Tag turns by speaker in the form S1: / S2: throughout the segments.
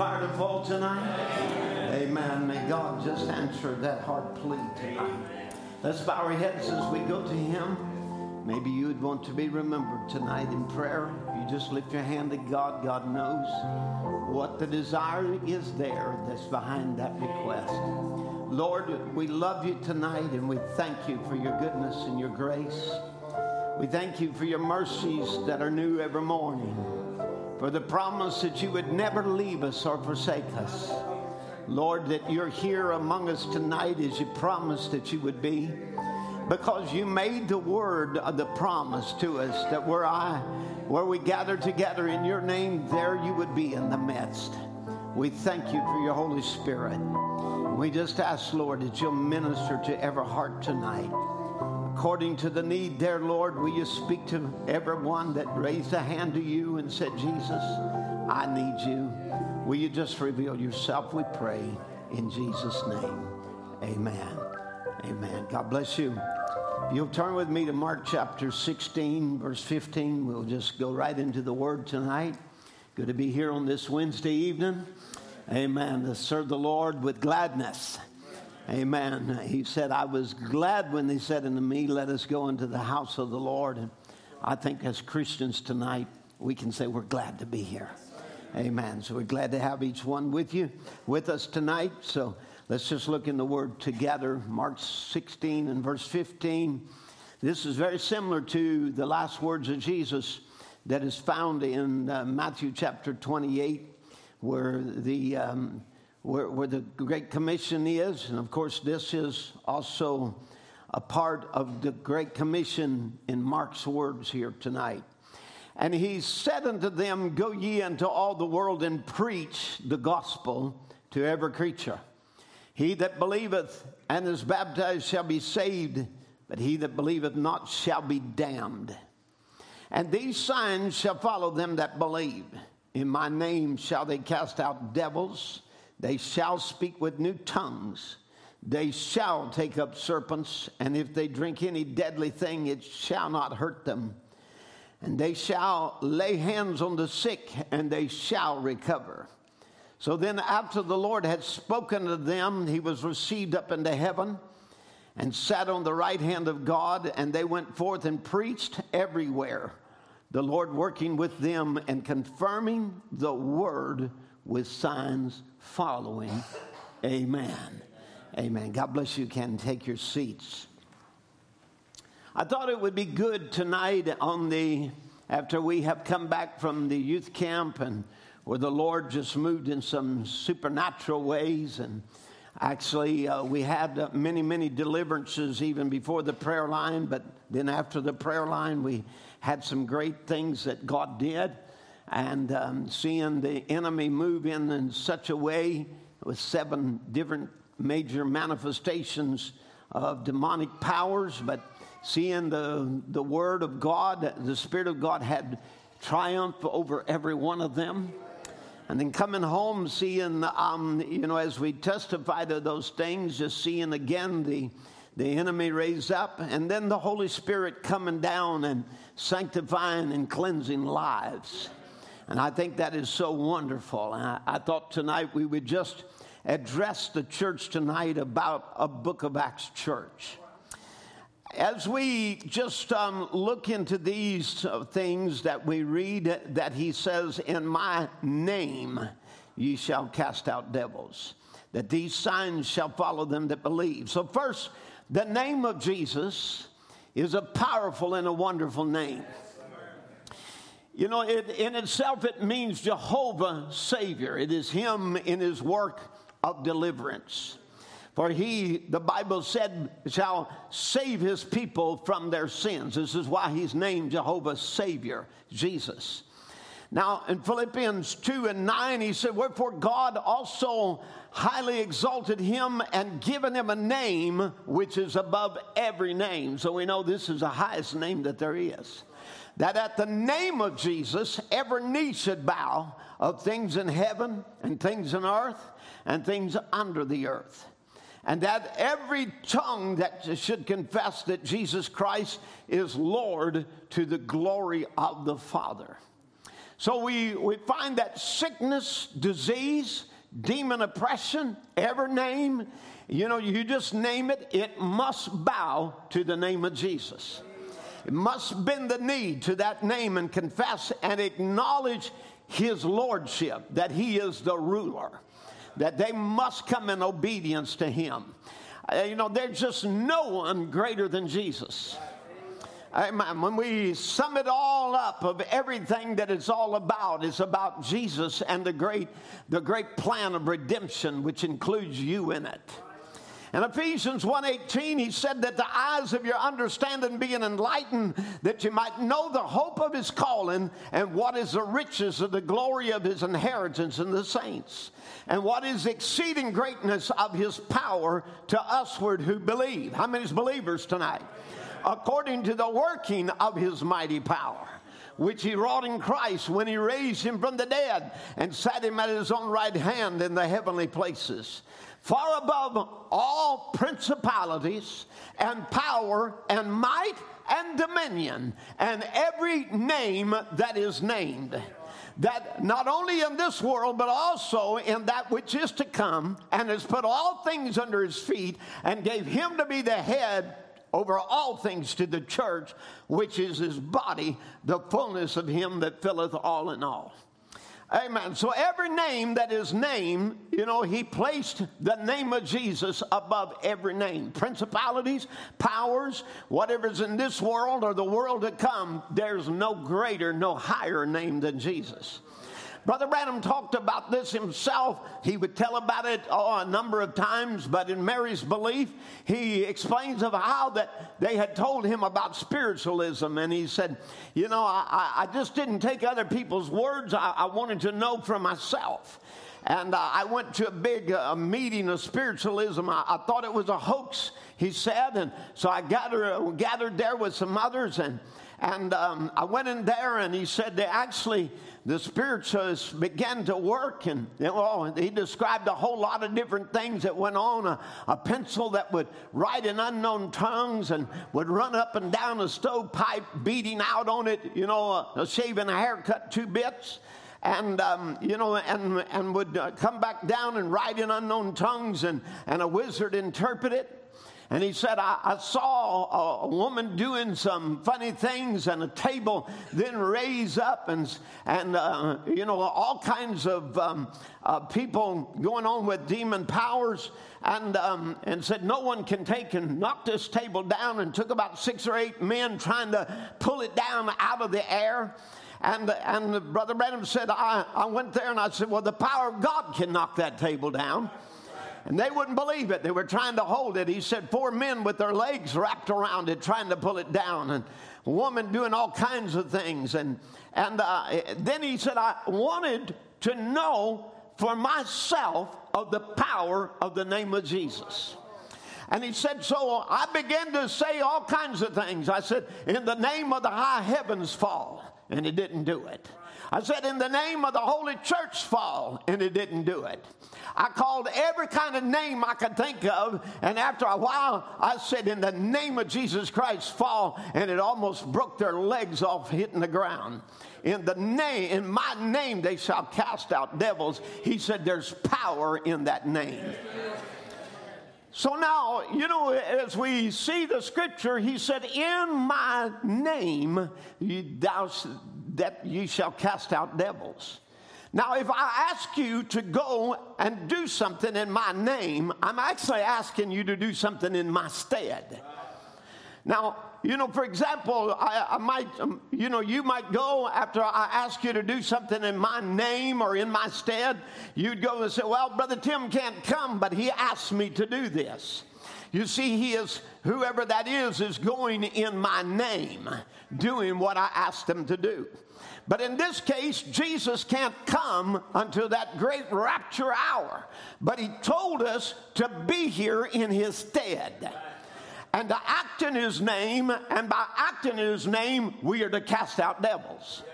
S1: fire to fall tonight? Amen. May God just answer that heart plea tonight. Let's bow our heads as we go to Him. Maybe you would want to be remembered tonight in prayer. You just lift your hand to God. God knows what the desire is there that's behind that request. Lord, we love you tonight and we thank you for your goodness and your grace. We thank you for your mercies that are new every morning for the promise that you would never leave us or forsake us. Lord, that you're here among us tonight as you promised that you would be, because you made the word of the promise to us that where I, where we gather together in your name, there you would be in the midst. We thank you for your Holy Spirit. We just ask, Lord, that you'll minister to every heart tonight according to the need there, Lord, will you speak to everyone that raised a hand to you and said, Jesus, I need you. Will you just reveal yourself, we pray, in Jesus' name. Amen. Amen. God bless you. If you'll turn with me to Mark chapter 16, verse 15, we'll just go right into the word tonight. Good to be here on this Wednesday evening. Amen. To serve the Lord with gladness. Amen. He said, I was glad when they said unto me, Let us go into the house of the Lord. And I think as Christians tonight, we can say we're glad to be here. Amen. So we're glad to have each one with you, with us tonight. So let's just look in the word together. Mark 16 and verse 15. This is very similar to the last words of Jesus that is found in uh, Matthew chapter 28, where the. Um, where, where the Great Commission is. And of course, this is also a part of the Great Commission in Mark's words here tonight. And he said unto them, Go ye into all the world and preach the gospel to every creature. He that believeth and is baptized shall be saved, but he that believeth not shall be damned. And these signs shall follow them that believe. In my name shall they cast out devils. They shall speak with new tongues. They shall take up serpents, and if they drink any deadly thing, it shall not hurt them. And they shall lay hands on the sick, and they shall recover. So then, after the Lord had spoken to them, he was received up into heaven and sat on the right hand of God, and they went forth and preached everywhere, the Lord working with them and confirming the word with signs following. Amen. Amen. God bless you. Can take your seats. I thought it would be good tonight on the after we have come back from the youth camp and where the Lord just moved in some supernatural ways and actually uh, we had uh, many many deliverances even before the prayer line but then after the prayer line we had some great things that God did and um, seeing the enemy move in in such a way with seven different major manifestations of demonic powers, but seeing the, the Word of God, the Spirit of God had triumph over every one of them. And then coming home, seeing, um, you know, as we testify to those things, just seeing again the, the enemy raise up, and then the Holy Spirit coming down and sanctifying and cleansing lives. And I think that is so wonderful. And I, I thought tonight we would just address the church tonight about a book of Acts church. As we just um, look into these uh, things that we read, that he says, In my name ye shall cast out devils, that these signs shall follow them that believe. So, first, the name of Jesus is a powerful and a wonderful name. You know, it, in itself, it means Jehovah Savior. It is Him in His work of deliverance. For He, the Bible said, shall save His people from their sins. This is why He's named Jehovah Savior, Jesus. Now, in Philippians 2 and 9, he said, Wherefore God also highly exalted him and given him a name which is above every name. So we know this is the highest name that there is that at the name of Jesus, every knee should bow of things in heaven and things in earth and things under the earth. And that every tongue that should confess that Jesus Christ is Lord to the glory of the Father. So we, we find that sickness, disease, demon oppression, every name, you know, you just name it, it must bow to the name of Jesus. Must bend the knee to that name and confess and acknowledge his lordship, that he is the ruler, that they must come in obedience to him. Uh, you know, there's just no one greater than Jesus. Amen. When we sum it all up of everything that it's all about, it's about Jesus and the great, the great plan of redemption, which includes you in it. In Ephesians 1:18, he said that the eyes of your understanding being enlightened, that you might know the hope of his calling and what is the riches of the glory of his inheritance in the saints, and what is exceeding greatness of his power to usward who believe. How many believers tonight? According to the working of his mighty power which he wrought in Christ when he raised him from the dead and sat him at his own right hand in the heavenly places far above all principalities and power and might and dominion and every name that is named. That not only in this world, but also in that which is to come, and has put all things under his feet, and gave him to be the head over all things to the church, which is his body, the fullness of him that filleth all in all. Amen. So every name that is named, you know, he placed the name of Jesus above every name. Principalities, powers, whatever's in this world or the world to come, there's no greater, no higher name than Jesus. Brother Branham talked about this himself. He would tell about it oh, a number of times, but in Mary's belief, he explains of how that they had told him about spiritualism, and he said, "You know, I, I just didn't take other people's words. I, I wanted to know for myself." And uh, I went to a big uh, meeting of spiritualism. I, I, thought it was a hoax, he said. And so I gathered, gathered there with some others. And, and um, I went in there, and he said they actually the spiritualists began to work, and well, he described a whole lot of different things that went on. A, a, pencil that would write in unknown tongues and would run up and down a stovepipe, beating out on it, you know, a, a shaving a haircut, two bits and um, you know, and and would uh, come back down and write in unknown tongues, and and a wizard interpret it. And he said, I, I saw a, woman doing some funny things and a table then raise up and, and uh, you know, all kinds of um, uh, people going on with demon powers and, um, and said, No one can take and knock this table down. And took about six or eight men trying to pull it down out of the air. And, and Brother Branham said, I, I went there and I said, Well, the power of God can knock that table down. And they wouldn't believe it. They were trying to hold it. He said, Four men with their legs wrapped around it, trying to pull it down, and a woman doing all kinds of things. And, and uh, then he said, I wanted to know for myself of the power of the name of Jesus. And he said, So I began to say all kinds of things. I said, In the name of the high heavens fall. And he didn't do it. I said, In the name of the Holy Church fall. And it didn't do it. I called every kind of name I could think of, and after a while, I said, In the name of Jesus Christ, fall, and it almost broke their legs off hitting the ground. In the name, in my name, they shall cast out devils. He said, There's power in that name. So now, you know, as we see the scripture, he said, In my name, thou, that ye shall cast out devils. Now, if I ask you to go and do something in my name, I'm actually asking you to do something in my stead. Now, you know, for example, I, I might, um, you know, you might go after I ask you to do something in my name or in my stead. You'd go and say, Well, Brother Tim can't come, but he asked me to do this. You see, he is, whoever that is, is going in my name, doing what I asked him to do. But in this case, Jesus can't come until that great rapture hour. But he told us to be here in his stead. And to act in his name, and by acting in his name, we are to cast out devils.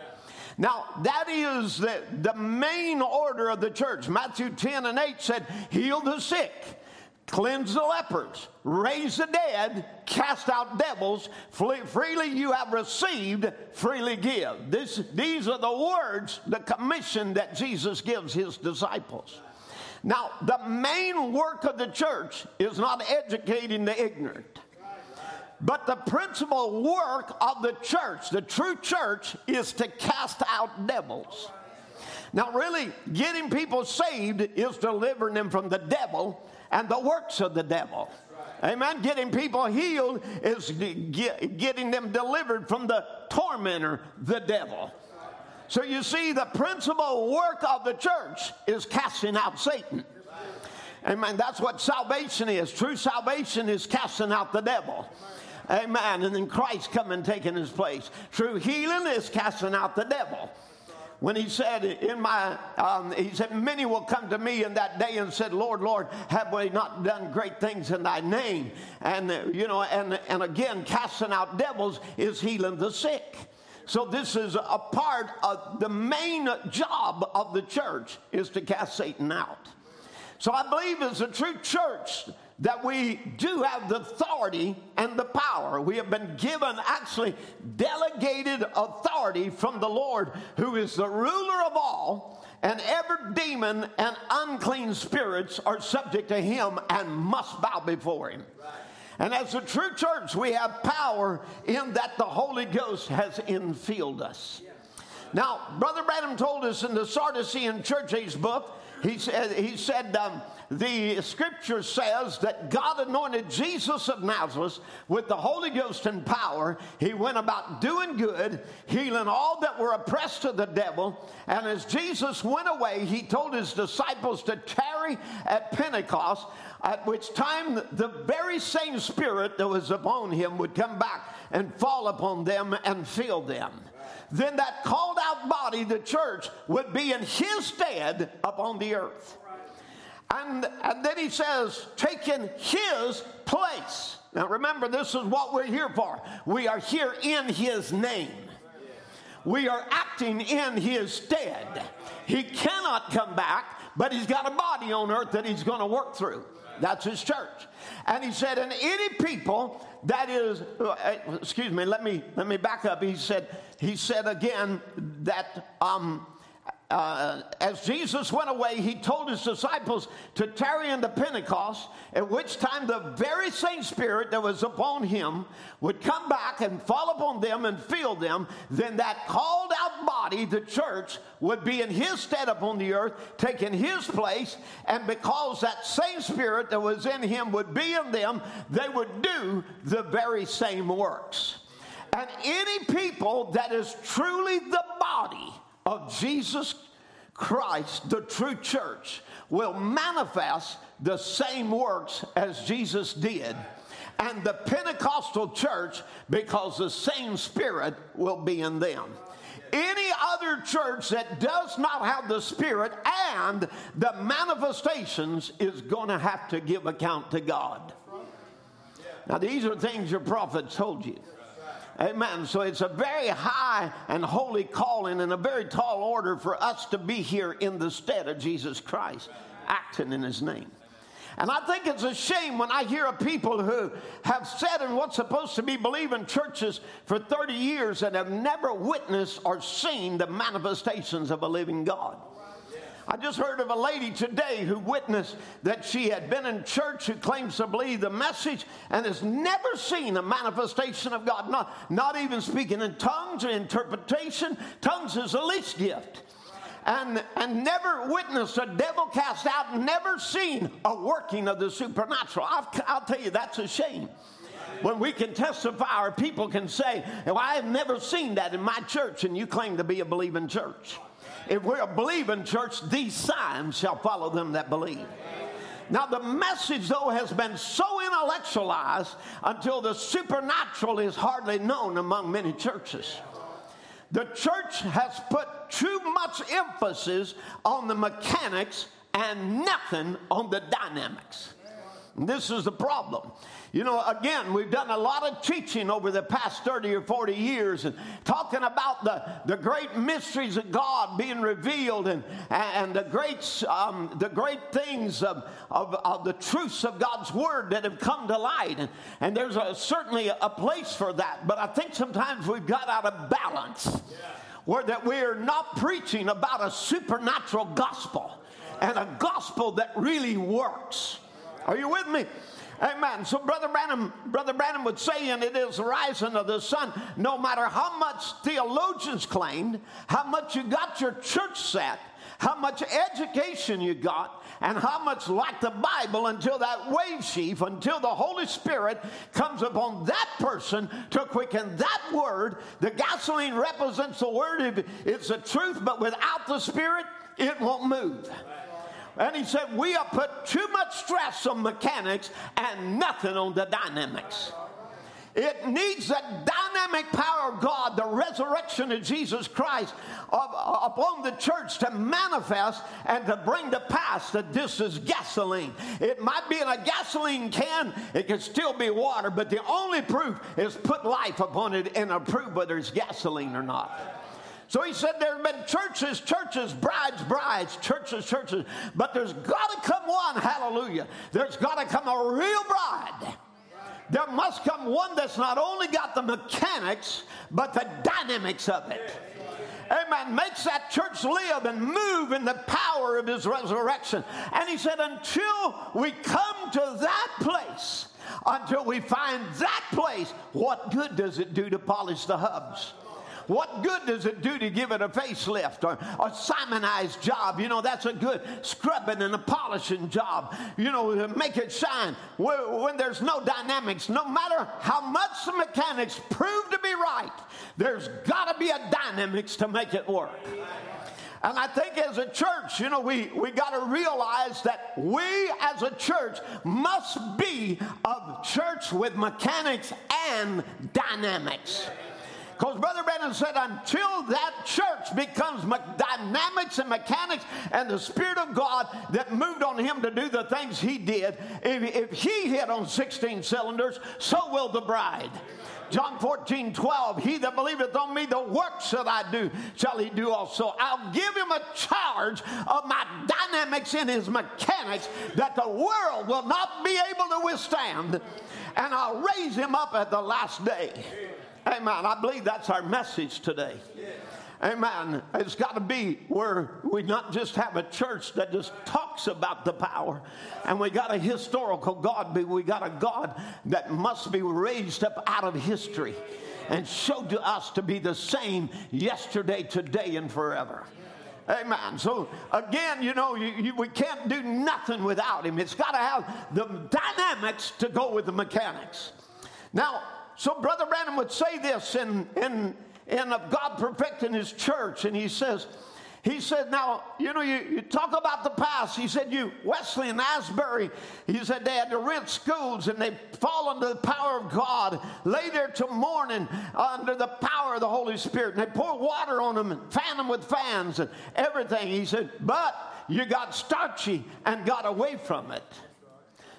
S1: Now, that is the, the main order of the church. Matthew 10 and 8 said, Heal the sick, cleanse the lepers, raise the dead, cast out devils. Freely you have received, freely give. This, these are the words, the commission that Jesus gives his disciples. Now, the main work of the church is not educating the ignorant. But the principal work of the church, the true church, is to cast out devils. Now, really, getting people saved is delivering them from the devil and the works of the devil. Amen. Getting people healed is getting them delivered from the tormentor, the devil. So you see, the principal work of the church is casting out Satan. Amen. That's what salvation is. True salvation is casting out the devil. Amen. And then Christ coming taking his place. True healing is casting out the devil when he said in my um, he said many will come to me in that day and said lord lord have we not done great things in thy name? And you know and and again casting out devils is healing the sick. So this is a part of the main job of the church is to cast satan out. So i believe as a true church that we do have the authority and the power. We have been given actually delegated authority from the Lord, who is the ruler of all, and every demon and unclean spirits are subject to him and must bow before him. And as a true church, we have power in that the Holy Ghost has infilled us. Now, Brother Branham told us in the Sardisean Church Age book, he said, he said um, the scripture says that God anointed Jesus of Nazareth with the Holy Ghost and power. He went about doing good, healing all that were oppressed of the devil. And as Jesus went away, he told his disciples to tarry at Pentecost, at which time the very same spirit that was upon him would come back and fall upon them and fill them then that called out body, the church, would be in his stead upon the earth. And, and then he says, taking his place. Now remember, this is what we're here for. We are here in his name. We are acting in his stead. He cannot come back, but he's got a body on earth that he's going to work through. That's his church. And he said, and any people that is, uh, excuse me, let me let me back up. He said, he said again that um, uh, as Jesus went away, he told his disciples to tarry in the Pentecost, at which time the very same Spirit that was upon him would come back and fall upon them and fill them. Then that called out body, the church, would be in his stead upon the earth, taking his place. And because that same Spirit that was in him would be in them, they would do the very same works. And any people that is truly the body, of Jesus Christ, the true church, will manifest the same works as Jesus did. And the Pentecostal church, because the same Spirit will be in them. Any other church that does not have the Spirit and the manifestations is going to have to give account to God. Now, these are things your prophet told you. Amen. So it's a very high and holy calling and a very tall order for us to be here in the stead of Jesus Christ, acting in his name. And I think it's a shame when I hear of people who have sat in what's supposed to be believing churches for 30 years and have never witnessed or seen the manifestations of a living God. I just heard of a lady today who witnessed that she had been in church who claims to believe the message and has never seen a manifestation of God, not, not even speaking in tongues or interpretation. Tongues is a least gift. And, and never witnessed a devil cast out, never seen a working of the supernatural. I'll, I'll tell you, that's a shame when we can testify or people can say, well, I have never seen that in my church, and you claim to be a believing church. If we're a believing church, these signs shall follow them that believe. Now, the message, though, has been so intellectualized until the supernatural is hardly known among many churches. The church has put too much emphasis on the mechanics and nothing on the dynamics. This is the problem. You know, again, we've done a lot of teaching over the past 30 or 40 years and talking about the, the great mysteries of God being revealed and, and the, great, um, the great things of, of, of, the truths of God's Word that have come to light. And, and there's a, certainly a place for that. But I think sometimes we've got out of balance where that we are not preaching about a supernatural gospel and a gospel that really works. Are you with me? Amen. So Brother Branham, Brother Branham would say, and it is the rising of the sun, no matter how much theologians claimed, how much you got your church set, how much education you got, and how much like the Bible until that wave sheaf, until the Holy Spirit comes upon that person to quicken that word. The gasoline represents the word, it's the truth, but without the Spirit, it won't move. And he said, We have put too much stress on mechanics and nothing on the dynamics. It needs the dynamic power of God, the resurrection of Jesus Christ upon the church to manifest and to bring to pass that this is gasoline. It might be in a gasoline can, it can still be water, but the only proof is put life upon it and prove whether it's gasoline or not. So he said there have been churches, churches, brides, brides, churches, churches, but there's got to come one, hallelujah. There's got to come a real bride. There must come one that's not only got the mechanics, but the dynamics of it. Amen. Makes that church live and move in the power of his resurrection. And he said, until we come to that place, until we find that place, what good does it do to polish the hubs? What good does it do to give it a facelift or a Simonized job? You know, that's a good scrubbing and a polishing job. You know, make it shine. When there's no dynamics, no matter how much the mechanics prove to be right, there's got to be a dynamics to make it work. And I think as a church, you know, we, we got to realize that we as a church must be a church with mechanics and dynamics. Because Brother Branham said, until that church becomes dynamics and mechanics and the Spirit of God that moved on him to do the things he did, if, if he hit on 16 cylinders, so will the bride. John 14, 12, he that believeth on me, the works that I do, shall he do also. I'll give him a charge of my dynamics in his mechanics that the world will not be able to withstand, and I'll raise him up at the last day. Amen. I believe that's our message today. Amen. It's got to be where we not just have a church that just talks about the power, and we got a historical God, but we got a God that must be raised up out of history and showed to us to be the same yesterday, today, and forever. Amen. So again, you know, you, you, we can't do nothing without him. It's got to have the dynamics to go with the mechanics. Now, so Brother Branham would say this in, in, in God perfecting his church, and he says, he said, now, you know, you, you talk about the past. He said, you, Wesley and Asbury, he said they had to rent schools and they fall under the power of God, lay there till morning under the power of the Holy Spirit. And they pour water on them and fan them with fans and everything. He said, but you got starchy and got away from it.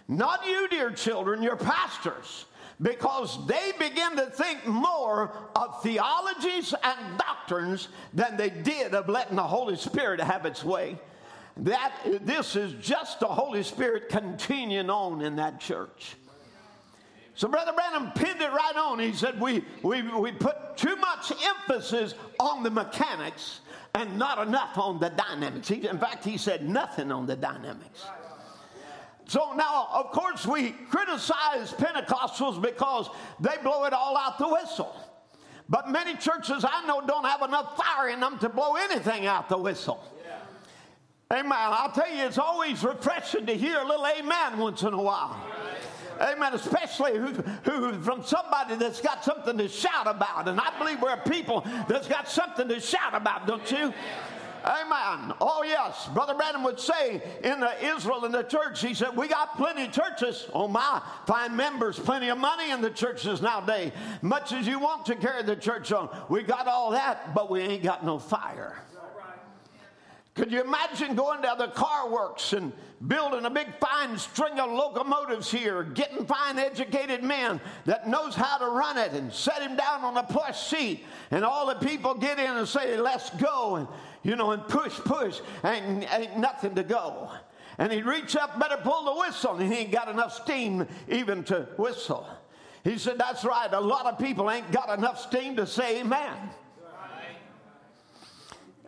S1: Not you, dear children, your pastors because they begin to think more of theologies and doctrines than they did of letting the Holy Spirit have its way. That this is just the Holy Spirit continuing on in that church. So Brother Branham pinned it right on. He said, we, we, we put too much emphasis on the mechanics and not enough on the dynamics. He, in fact, he said nothing on the dynamics. So now, of course, we criticize Pentecostals because they blow it all out the whistle. But many churches I know don't have enough fire in them to blow anything out the whistle. Yeah. Amen. I'll tell you, it's always refreshing to hear a little amen once in a while. Amen. Especially who, who, from somebody that's got something to shout about. And I believe we're people that's got something to shout about, don't you? Amen. Oh, yes. Brother Branham would say in the Israel in the church, he said, We got plenty of churches. Oh, my. Fine members, plenty of money in the churches nowadays. Much as you want to carry the church on. We got all that, but we ain't got no fire. Could you imagine going to the car works and building a big fine string of locomotives here, getting fine educated men that knows how to run it and set him down on a plush seat and all the people get in and say, let's go and, you know, and push, push, and ain't nothing to go. And he'd reach up, better pull the whistle, and he ain't got enough steam even to whistle. He said, that's right, a lot of people ain't got enough steam to say amen.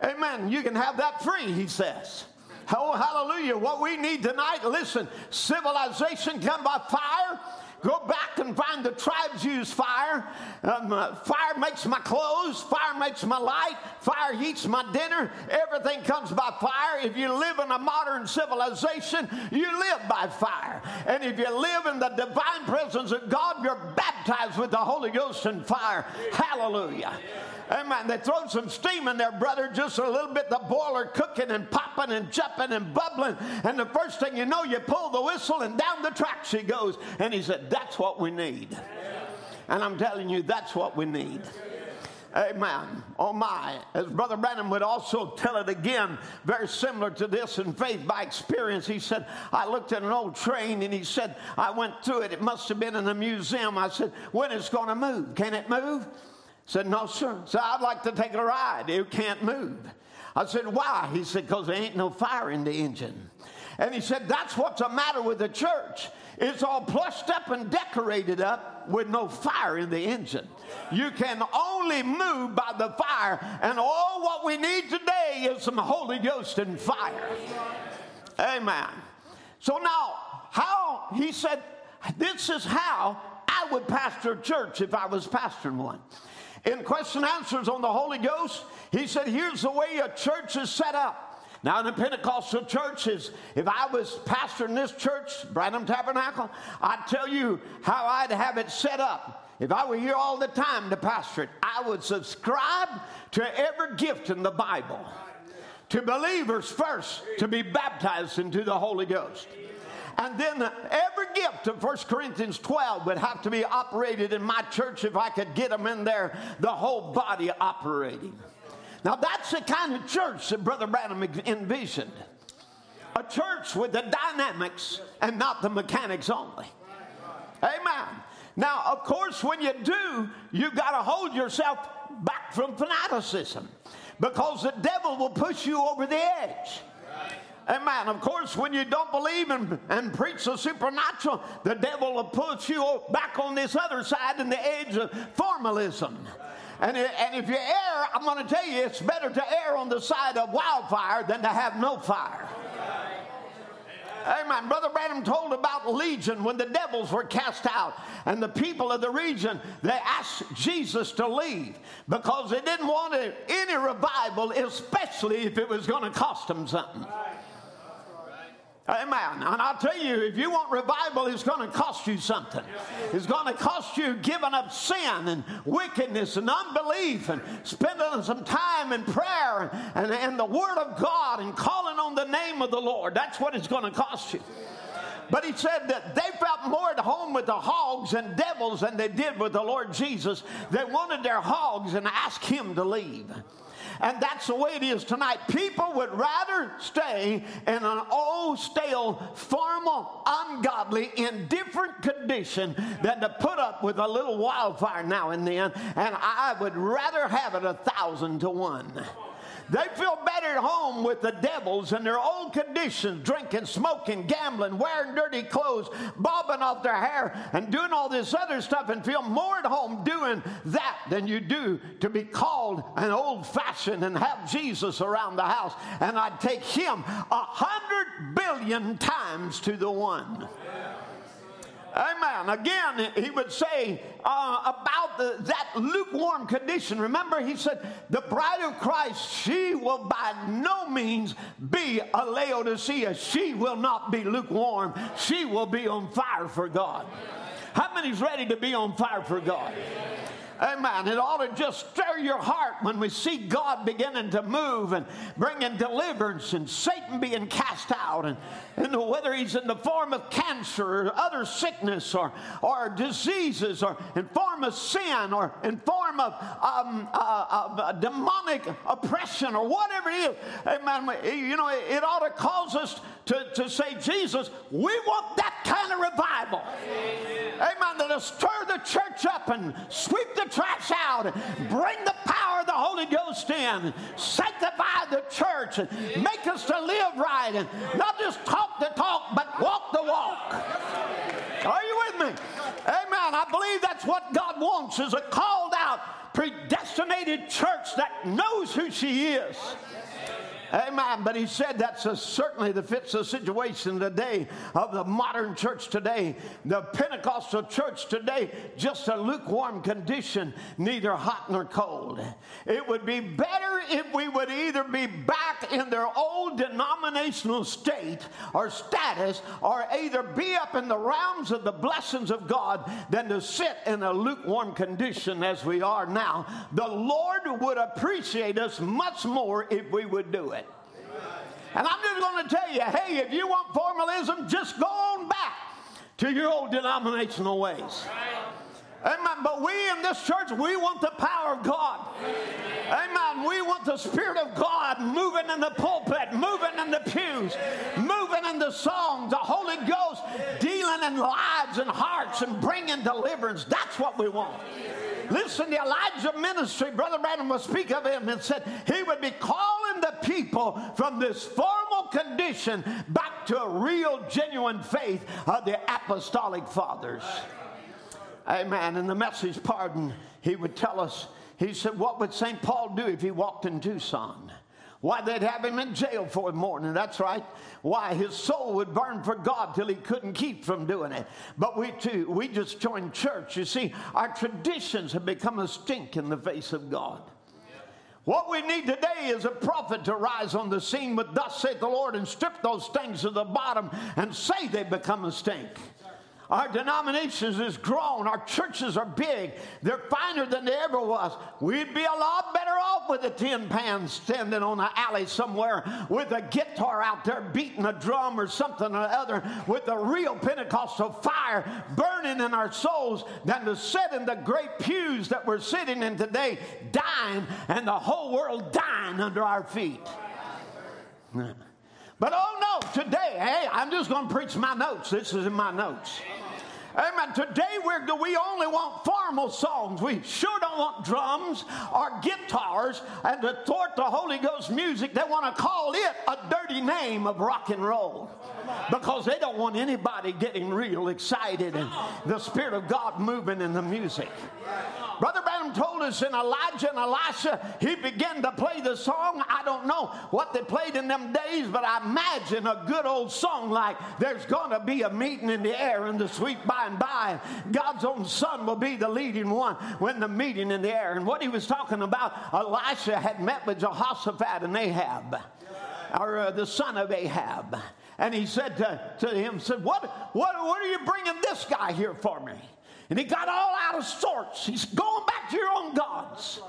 S1: Amen. You can have that free, he says. Oh, hallelujah. What we need tonight, listen, civilization come by fire. Go back and find the tribes use fire. Um, uh, fire makes my clothes. Fire makes my light. Fire heats my dinner. Everything comes by fire. If you live in a modern civilization, you live by fire. And if you live in the divine presence of God, you're baptized with the Holy Ghost and fire. Hallelujah. Amen. They throw some steam in there, brother, just a little bit, the boiler cooking and popping and jumping and bubbling. And the first thing you know, you pull the whistle and down the track she goes. And he said, That's what we need. And I'm telling you, that's what we need. Amen. Oh my. As Brother Branham would also tell it again, very similar to this in faith by experience. He said, I looked at an old train and he said, I went through it. It must have been in a museum. I said, When is it going to move? Can it move? Said, No, sir. Said, I'd like to take a ride. It can't move. I said, Why? He said, Because there ain't no fire in the engine. And he said, That's what's the matter with the church. It's all plushed up and decorated up with no fire in the engine. You can only move by the fire. And all what we need today is some Holy Ghost and fire. Amen. So now, how, he said, this is how I would pastor a church if I was pastoring one. In question answers on the Holy Ghost, he said, Here's the way a church is set up. Now, in the Pentecostal churches, if I was pastor in this church, Branham Tabernacle, I'd tell you how I'd have it set up. If I were here all the time to pastor it, I would subscribe to every gift in the Bible. To believers first, to be baptized into the Holy Ghost. And then every gift of 1 Corinthians 12 would have to be operated in my church if I could get them in there, the whole body operating. Now, that's the kind of church that Brother Branham envisioned a church with the dynamics and not the mechanics only. Amen. Now, of course, when you do, you've got to hold yourself back from fanaticism because the devil will push you over the edge. Amen. Of course, when you don't believe and, and preach the supernatural, the devil will put you back on this other side in the edge of formalism. And, and if you err, I'm going to tell you, it's better to err on the side of wildfire than to have no fire. Amen. Brother Branham told about Legion when the devils were cast out, and the people of the region they asked Jesus to leave because they didn't want any revival, especially if it was going to cost them something. Amen. And I'll tell you, if you want revival, it's going to cost you something. It's going to cost you giving up sin and wickedness and unbelief and spending some time in prayer and, and the Word of God and calling on the name of the Lord. That's what it's going to cost you. But he said that they felt more at home with the hogs and devils than they did with the Lord Jesus. They wanted their hogs and asked him to leave. And that's the way it is tonight. People would rather stay in an old, stale, formal, ungodly, indifferent condition than to put up with a little wildfire now and then. And I would rather have it a thousand to one. They feel better at home with the devils in their old conditions, drinking, smoking, gambling, wearing dirty clothes, bobbing off their hair, and doing all this other stuff, and feel more at home doing that than you do to be called an old fashioned and have Jesus around the house. And I'd take him a hundred billion times to the one. Amen. Again, he would say uh, about the, that lukewarm condition. Remember, he said, the bride of Christ, she will by no means be a Laodicea. She will not be lukewarm. She will be on fire for God. How many's ready to be on fire for God? Amen. It ought to just stir your heart when we see God beginning to move and bringing deliverance and Satan being cast out. And, and whether he's in the form of cancer or other sickness or, or diseases or in form of sin or in form of, um, uh, demonic oppression or whatever it is, amen, you know, it, it ought to cause us to, to say, Jesus, we want that kind of revival. Amen. That'll stir the church up and sweep the trash out, bring the power of the Holy Ghost in, sanctify the church, and make us to live right, and not just talk the talk, but walk the walk. Are you with me? Amen. I believe that's what God wants is a called out, predestinated church that knows who she is. Amen. But he said that's a, certainly the fits the situation today of the modern church today, the Pentecostal church today, just a lukewarm condition, neither hot nor cold. It would be better if we would either be back in their old denominational state or status, or either be up in the realms of the blessings of God than to sit in a lukewarm condition as we are now. The Lord would appreciate us much more if we would do it. And I'm just going to tell you hey, if you want formalism, just go on back to your old denominational ways. Amen. But we in this church, we want the power of God. Amen. We want the Spirit of God moving in the pulpit, moving in the pews, moving in the songs, the Holy Ghost dealing in lives and hearts and bringing deliverance. That's what we want. Listen, the Elijah ministry, Brother Branham will speak of him and said he would be calling the people from this formal condition back to a real, genuine faith of the apostolic fathers. Amen. In the message, pardon, he would tell us, he said, What would St. Paul do if he walked in Tucson? Why, they'd have him in jail for a morning. That's right. Why, his soul would burn for God till he couldn't keep from doing it. But we too, we just joined church. You see, our traditions have become a stink in the face of God. What we need today is a prophet to rise on the scene with thus saith the Lord and strip those things to the bottom and say they become a stink. Our denominations is grown. Our churches are big. They're finer than they ever was. We'd be a lot better off with a tin pan standing on an alley somewhere with a guitar out there beating a drum or something or other with a real Pentecostal fire burning in our souls than to sit in the great pews that we're sitting in today dying and the whole world dying under our feet. But oh no, today, hey, I'm just going to preach my notes. This is in my notes. Amen. Today we're, we only want formal songs. We sure don't want drums or guitars and to thwart the Holy Ghost music. They want to call it a dirty name of rock and roll because they don't want anybody getting real excited and the Spirit of God moving in the music. Brother Branham told us in Elijah and Elisha, he began to play the song. I don't know what they played in them days, but I imagine a good old song like There's Gonna Be a Meeting in the Air in the Sweet By and By. God's own Son will be the leading one when the meeting in the air. And what he was talking about, Elisha had met with Jehoshaphat and Ahab, or uh, the son of Ahab. And he said to, to him, said, what, what, what are you bringing this guy here for me? And he got all out of sorts. He's going back to your own gods.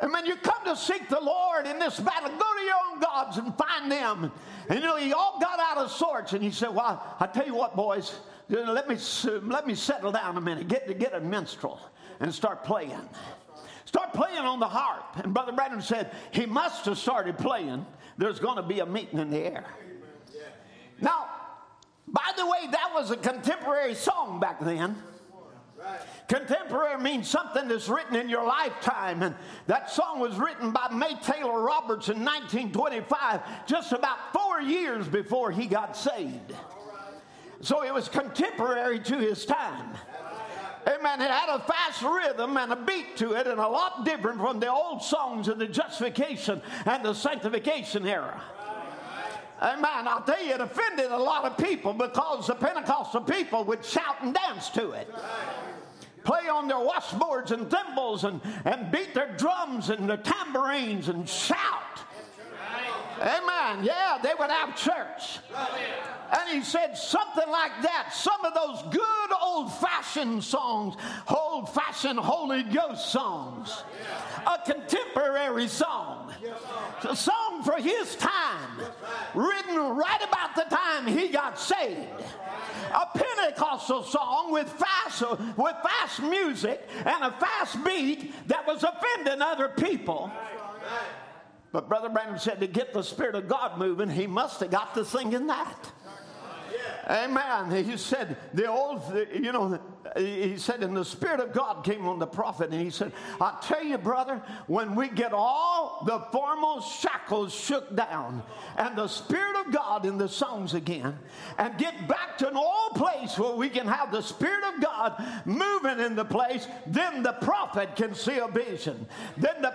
S1: And when you come to seek the Lord in this battle, go to your own gods and find them. And you know, he all got out of sorts. And he said, Well, I tell you what, boys, let me, let me settle down a minute, get to get a minstrel and start playing. Start playing on the harp. And Brother Branham said, He must have started playing. There's going to be a meeting in the air. Now, by the way, that was a contemporary song back then. Contemporary means something that's written in your lifetime. And that song was written by May Taylor Roberts in 1925, just about four years before he got saved. So it was contemporary to his time. Amen. It had a fast rhythm and a beat to it, and a lot different from the old songs of the justification and the sanctification era. Amen. I'll tell you, it offended a lot of people because the Pentecostal people would shout and dance to it. Play on their washboards and thimbles and, and beat their drums and their tambourines and shout. Amen. Yeah, they would have church. And he said something like that. Some of those good old fashioned songs, old fashioned Holy Ghost songs, a contemporary song, a song for his time, written right about the time he got saved. A Pentecostal song with fast, with fast music and a fast beat that was offending other people. But Brother Branham said to get the Spirit of God moving, he must have got to singing that. Amen. He said, the old, you know, he said, and the Spirit of God came on the prophet, and he said, I tell you, brother, when we get all the formal shackles shook down and the Spirit of God in the songs again, and get back to an old place where we can have the Spirit of God moving in the place, then the prophet can see a vision. Then the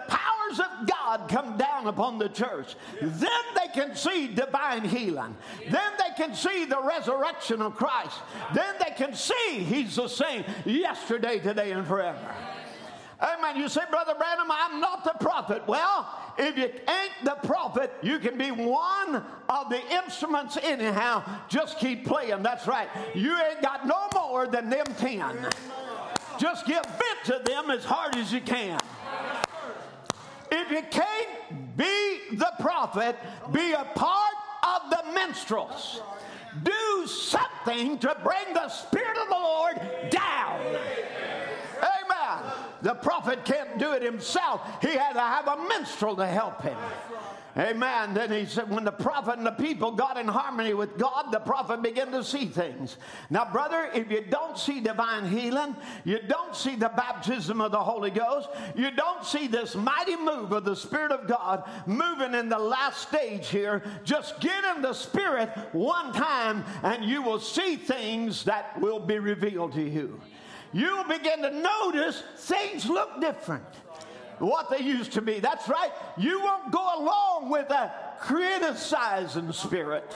S1: of God come down upon the church. Then they can see divine healing. Then they can see the resurrection of Christ. Then they can see He's the same yesterday, today, and forever. Amen. You say, Brother Branham, I'm not the prophet. Well, if you ain't the prophet, you can be one of the instruments anyhow. Just keep playing. That's right. You ain't got no more than them ten. Just give vent to them as hard as you can. If you can't be the prophet, be a part of the minstrels do something to bring the Spirit of the Lord down. Amen. The prophet can't do it himself, he had to have a minstrel to help him. Amen. Then he said, when the prophet and the people got in harmony with God, the prophet began to see things. Now, brother, if you don't see divine healing, you don't see the baptism of the Holy Ghost, you don't see this mighty move of the Spirit of God moving in the last stage here, just get in the Spirit one time and you will see things that will be revealed to you. You'll begin to notice things look different what they used to be. That's right. You won't go along with a criticizing spirit.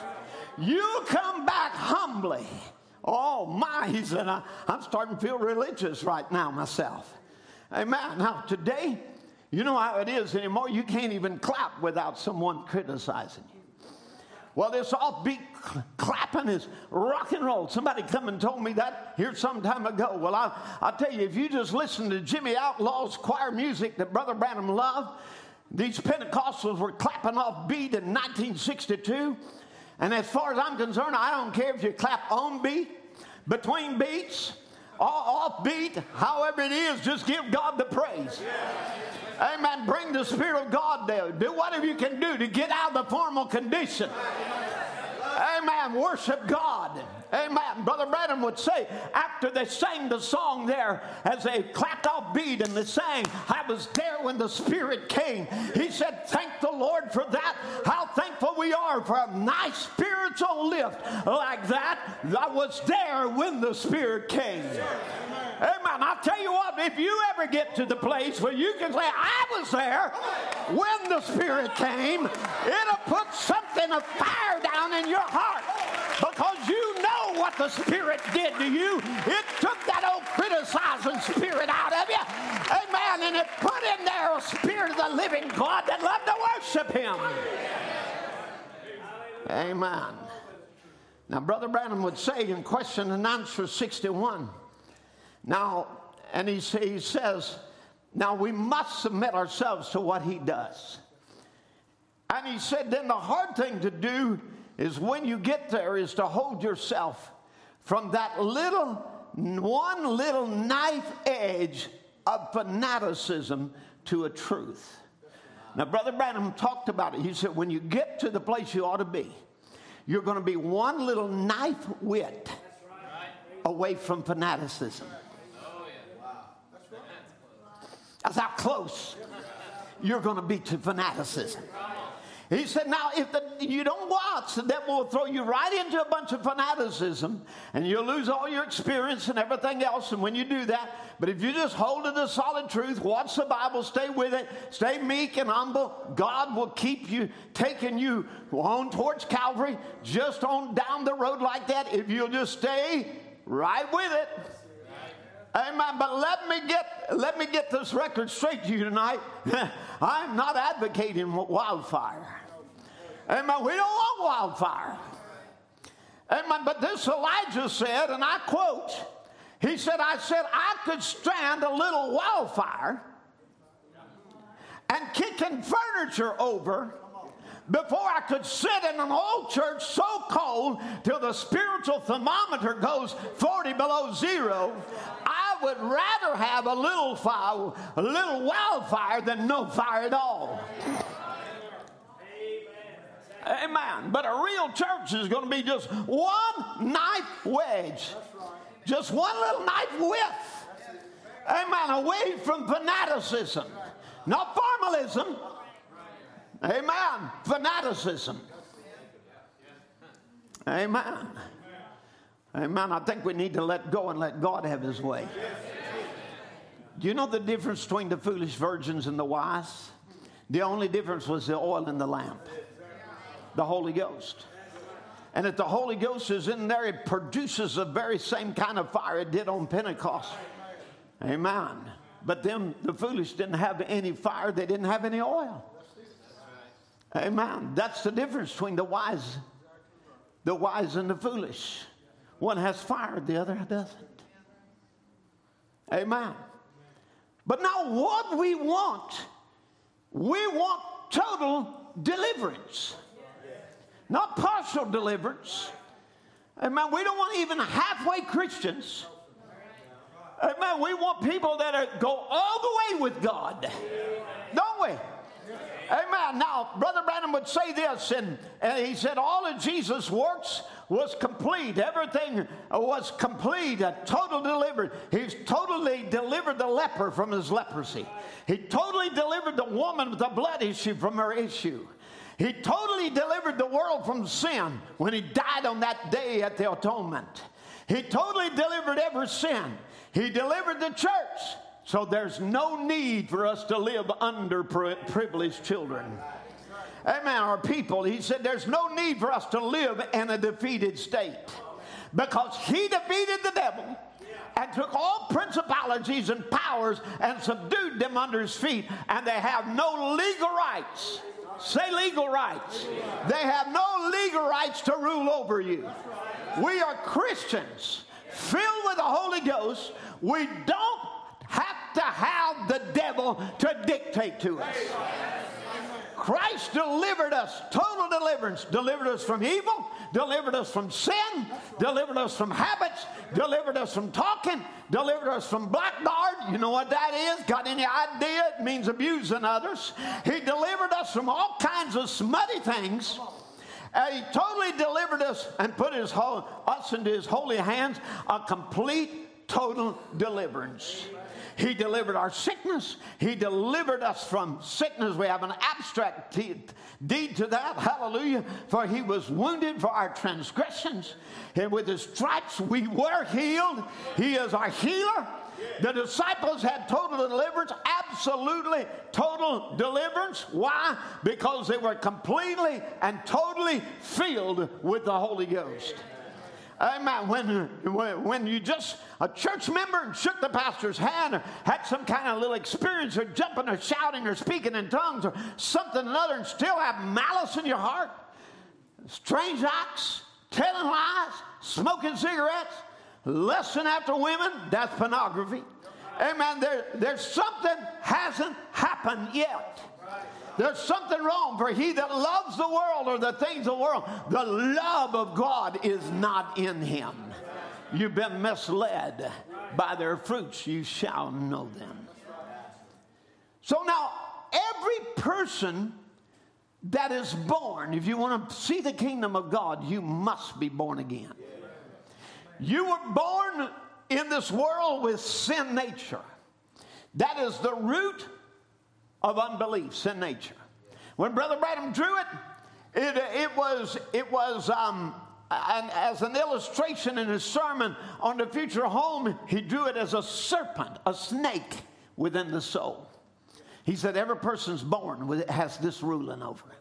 S1: You come back humbly. Oh my, he said, I, I'm starting to feel religious right now myself. Amen. Now, today, you know how it is anymore. You can't even clap without someone criticizing you. Well, this offbeat clapping is rock and roll. Somebody come and told me that here some time ago. Well, I, I'll tell you, if you just listen to Jimmy Outlaw's choir music that Brother Branham loved, these Pentecostals were clapping off beat in 1962. And as far as I'm concerned, I don't care if you clap on beat, between beats, off beat, however it is, just give God the praise. Amen. Bring the Spirit of God there. Do whatever you can do to get out of the formal condition. Amen. Worship God. Amen. Brother Branham would say after they sang the song there, as they clapped off beat and they sang, I was there when the Spirit came. He said, Thank the Lord for that. How thankful we are for a nice spiritual lift like that. I was there when the Spirit came. Amen. I'll tell you what, if you ever get to the place where you can say, I was there when the Spirit came, it'll put something of fire down in your heart what the Spirit did to you. It took that old criticizing spirit out of you. Amen. And it put in there a spirit of the living God that loved to worship Him. Amen. Now, Brother Branham would say in question and answer 61 now, and he, he says, now we must submit ourselves to what he does. And he said, then the hard thing to do is when you get there is to hold yourself from that little, one little knife edge of fanaticism to a truth. Now, Brother Branham talked about it. He said, when you get to the place you ought to be, you're going to be one little knife width away from fanaticism. That's how close you're going to be to fanaticism. He said, now, if the, you don't watch, the devil will throw you right into a bunch of fanaticism and you'll lose all your experience and everything else. And when you do that, but if you just hold to the solid truth, watch the Bible, stay with it, stay meek and humble, God will keep you taking you on towards Calvary, just on down the road like that, if you'll just stay right with it. Amen. But let me get let me get this record straight to you tonight. I'm not advocating wildfire. Amen. We don't want wildfire. Amen. But this Elijah said, and I quote, he said, I said I could stand a little wildfire and kicking furniture over before I could sit in an old church so cold till the spiritual thermometer goes 40 below zero, I would rather have a little fire, a little wildfire than no fire at all. Amen. But a real church is going to be just one knife wedge, just one little knife width. Amen. Away from fanaticism, not formalism. Amen. Fanaticism. Amen. Amen. I think we need to let go and let God have his way. Do you know the difference between the foolish virgins and the wise? The only difference was the oil in the lamp the Holy Ghost. And if the Holy Ghost is in there, it produces the very same kind of fire it did on Pentecost. Amen. But them, the foolish, didn't have any fire, they didn't have any oil. Amen. That's the difference between the wise, the wise and the foolish. One has fire, the other doesn't. Amen. But now, what we want, we want total deliverance not partial deliverance. Amen. We don't want even halfway Christians. Amen. We want people that are, go all the way with God. Don't we? Amen. Now, Brother Branham would say this, and, and he said, All of Jesus' works was complete. Everything was complete, a total delivered. He's totally delivered the leper from his leprosy. He totally delivered the woman with the blood issue from her issue. He totally delivered the world from sin when he died on that day at the atonement. He totally delivered every sin. He delivered the church. So there's no need for us to live under privileged children. Amen. Our people, he said, there's no need for us to live in a defeated state because he defeated the devil and took all principalities and powers and subdued them under his feet, and they have no legal rights Say legal rights. They have no legal rights to rule over you. We are Christians filled with the Holy Ghost. We don't have to have the devil to dictate to us. Christ delivered us, total deliverance, delivered us from evil, delivered us from sin, delivered us from habits, delivered us from talking, delivered us from blackguard. You know what that is? Got any idea? It means abusing others. He delivered us from all kinds of smutty things. And he totally delivered us and put his whole, us into his holy hands, a complete, total deliverance. He delivered our sickness. He delivered us from sickness. We have an abstract deed to that. Hallelujah. For he was wounded for our transgressions. And with his stripes we were healed. He is our healer. The disciples had total deliverance, absolutely total deliverance. Why? Because they were completely and totally filled with the Holy Ghost. Amen. When, when you just a church member and shook the pastor's hand or had some kind of little experience or jumping or shouting or speaking in tongues or something another and still have malice in your heart, strange acts, telling lies, smoking cigarettes, lusting after women, that's pornography. Amen. There, there's something hasn't happened yet. There's something wrong. For he that loves the world or the things of the world, the love of God is not in him. You've been misled. By their fruits you shall know them. So now, every person that is born, if you want to see the kingdom of God, you must be born again. You were born in this world with sin nature. That is the root of unbelief, sin nature. When Brother Branham drew it, it, it was, it was um, and as an illustration in his sermon on the future home, he drew it as a serpent, a snake within the soul. He said, Every person's born with, it has this ruling over it.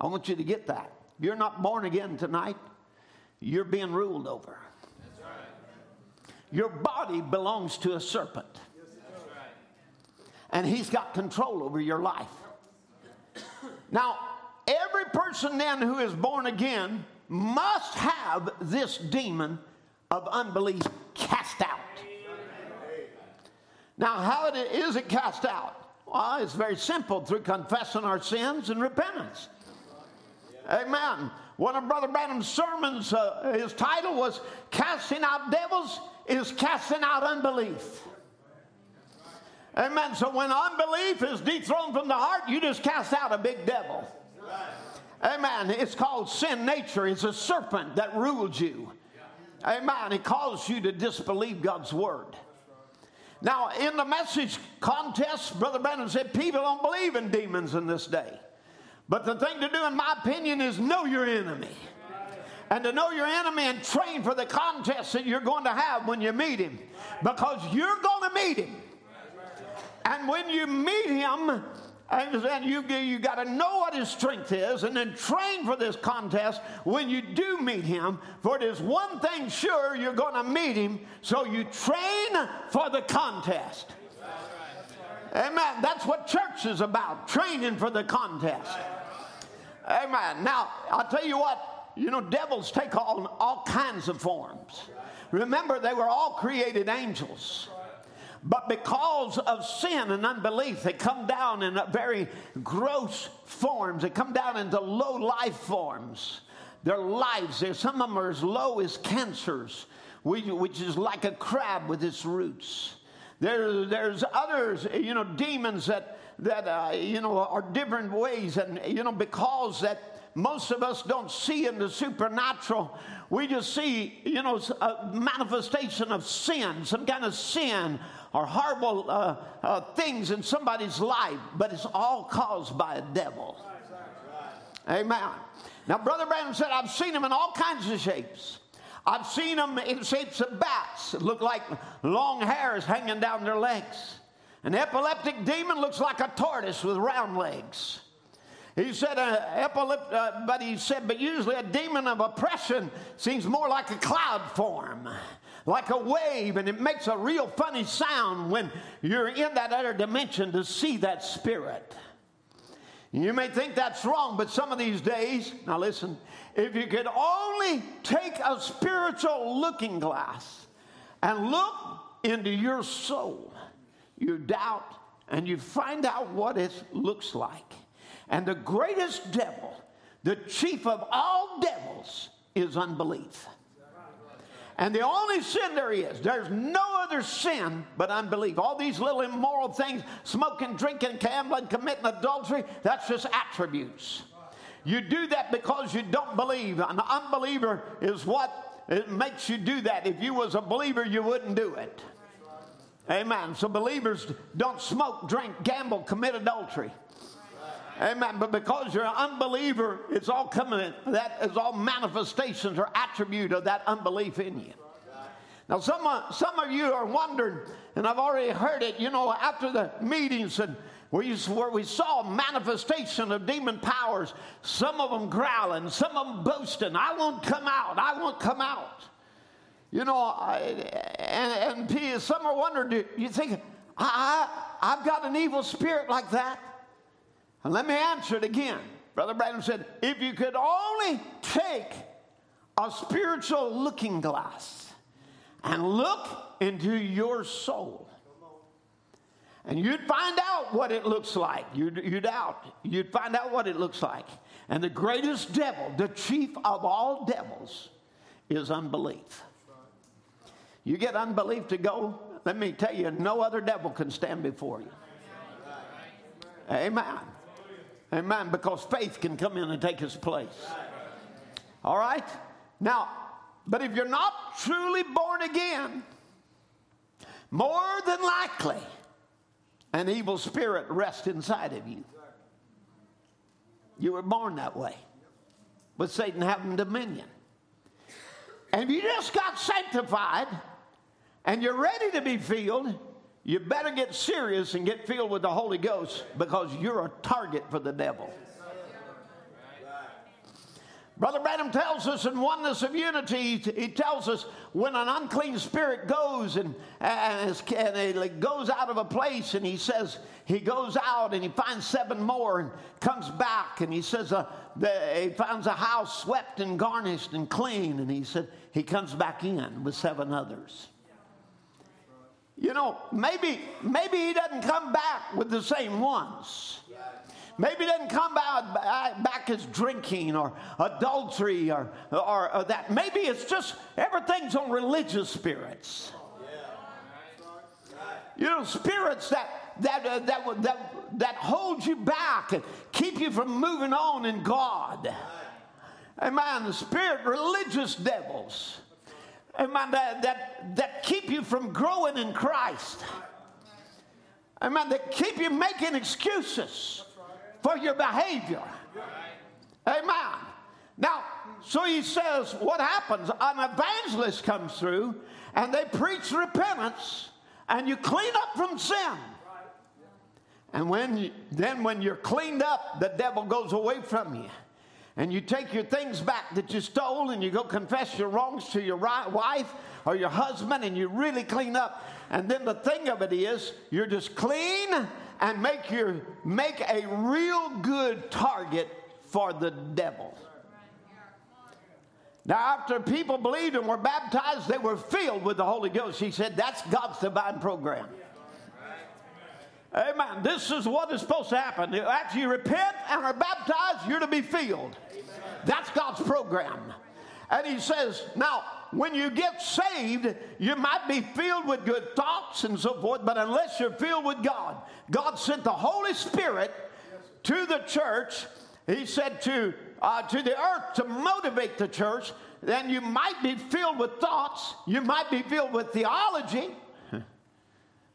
S1: I want you to get that. You're not born again tonight, you're being ruled over. Your body belongs to a serpent and he's got control over your life. Now, every person then who is born again must have this demon of unbelief cast out. Now, how is it cast out? Well, it's very simple through confessing our sins and repentance. Amen. One of Brother Branham's sermons, uh, his title was Casting Out Devils is Casting Out Unbelief. Amen. So when unbelief is dethroned from the heart, you just cast out a big devil. Amen. It's called sin nature. It's a serpent that rules you. Amen. It causes you to disbelieve God's word. Now, in the message contest, Brother Branham said people don't believe in demons in this day. But the thing to do, in my opinion, is know your enemy. And to know your enemy and train for the contest that you're going to have when you meet him. Because you're going to meet him. And when you meet him, and then you, you got to know what his strength is and then train for this contest when you do meet him. For it is one thing sure you're going to meet him, so you train for the contest. Amen. That's what church is about training for the contest. Amen. Now, I'll tell you what, you know, devils take on all kinds of forms. Remember, they were all created angels. But because of sin and unbelief, they come down in very gross forms. They come down into low life forms. Their lives, some of them are as low as cancers, which is like a crab with its roots. There, there's others, you know, demons that, that uh, you know, are different ways. And, you know, because that most of us don't see in the supernatural, we just see, you know, a manifestation of sin, some kind of sin or horrible uh, uh, things in somebody's life, but it's all caused by a devil. Amen. Now, Brother Branham said, I've seen them in all kinds of shapes. I've seen them in shapes of bats that look like long hairs hanging down their legs. An epileptic demon looks like a tortoise with round legs. He said, uh, uh, but he said, but usually a demon of oppression seems more like a cloud form like a wave, and it makes a real funny sound when you're in that other dimension to see that spirit. You may think that's wrong, but some of these days, now listen, if you could only take a spiritual looking glass and look into your soul, you doubt and you find out what it looks like. And the greatest devil, the chief of all devils, is unbelief. And the only sin there is, there's no other sin but unbelief. All these little immoral things, smoking, drinking, gambling, committing adultery, that's just attributes. You do that because you don't believe. An unbeliever is what it makes you do that. If you was a believer, you wouldn't do it. Amen. So believers don't smoke, drink, gamble, commit adultery. Amen. But because you're an unbeliever, it's all coming, that is all manifestations or attribute of that unbelief in you. Now, some, some of you are wondering, and I've already heard it, you know, after the meetings and where, you, where we saw manifestation of demon powers, some of them growling, some of them boasting, I won't come out, I won't come out. You know, I, and, and some are wondering, do you think, I, I, I've got an evil spirit like that? And let me answer it again. Brother Branham said, if you could only take a spiritual looking glass and look into your soul, and you'd find out what it looks like. You'd, you'd out. You'd find out what it looks like. And the greatest devil, the chief of all devils, is unbelief. You get unbelief to go, let me tell you, no other devil can stand before you. Amen. Amen. Because faith can come in and take his place. All right? Now, but if you're not truly born again, more than likely, an evil spirit rests inside of you. You were born that way, But Satan having dominion. And if you just got sanctified and you're ready to be filled, you better get serious and get filled with the Holy Ghost because you're a target for the devil. Brother Branham tells us in Oneness of Unity, he tells us when an unclean spirit goes and, and, and it goes out of a place, and he says he goes out and he finds seven more and comes back, and he says uh, the, he finds a house swept and garnished and clean, and he said he comes back in with seven others. You know, maybe maybe he doesn't come back with the same ones. Maybe it doesn't come back, back as drinking or adultery or, or, or, that. Maybe it's just everything's on religious spirits. You know, spirits that, that, uh, that, that, that hold you back and keep you from moving on in God. Amen. The spirit, religious devils. Amen. That, that, that keep you from growing in Christ. Amen. That keep you making excuses for your behavior. Amen. Now, so he says, what happens? An evangelist comes through and they preach repentance and you clean up from sin. And when you, then when you're cleaned up, the devil goes away from you. And you take your things back that you stole and you go confess your wrongs to your wife or your husband and you really clean up. And then the thing of it is, you're just clean and make, your, make a real good target for the devil. Now, after people believed and were baptized, they were filled with the Holy Ghost. He said, That's God's divine program. Amen. This is what is supposed to happen. After you repent and are baptized, you're to be filled. That's God's program. And he says, Now, when you get saved, you might be filled with good thoughts and so forth, but unless you're filled with God, God sent the Holy Spirit to the church. He said to, uh, to the earth to motivate the church. Then you might be filled with thoughts, you might be filled with theology.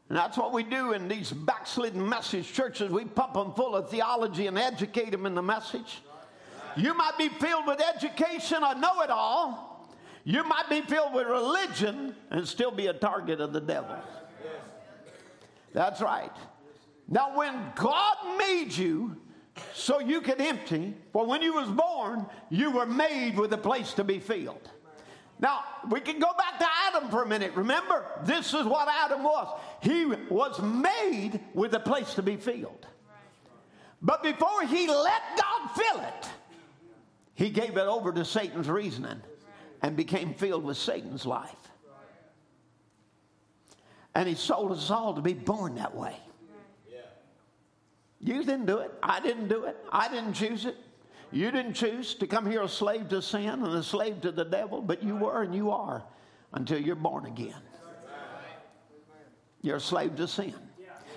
S1: And that's what we do in these backslidden message churches. We pump them full of theology and educate them in the message. You might be filled with education or know it all. You might be filled with religion and still be a target of the devil. That's right. Now, when God made you so you could empty, for when you was born, you were made with a place to be filled. Now, we can go back to Adam for a minute. Remember, this is what Adam was. He was made with a place to be filled. But before he let God fill it, he gave it over to Satan's reasoning and became filled with Satan's life. And he sold us all to be born that way. You didn't do it. I didn't do it. I didn't choose it. You didn't choose to come here a slave to sin and a slave to the devil, but you were and you are until you're born again. You're a slave to sin.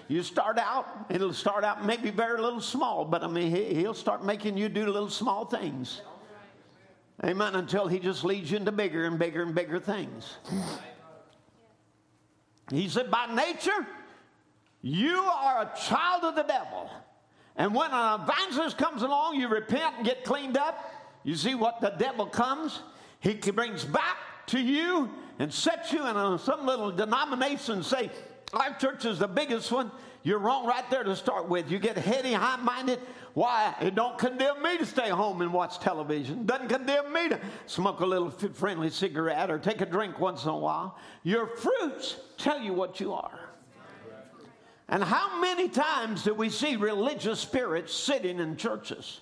S1: You start out, it'll start out maybe very little small, but I mean, he'll start making you do little small things. Amen. Until he just leads you into bigger and bigger and bigger things. He said, by nature, you are a child of the devil. And when an evangelist comes along, you repent and get cleaned up. You see what the devil comes? He brings back to you and sets you in a, some little denomination say, our church is the biggest one. You're wrong right there to start with. You get heady, high minded. Why? It don't condemn me to stay home and watch television. Doesn't condemn me to smoke a little friendly cigarette or take a drink once in a while. Your fruits tell you what you are. And how many times do we see religious spirits sitting in churches?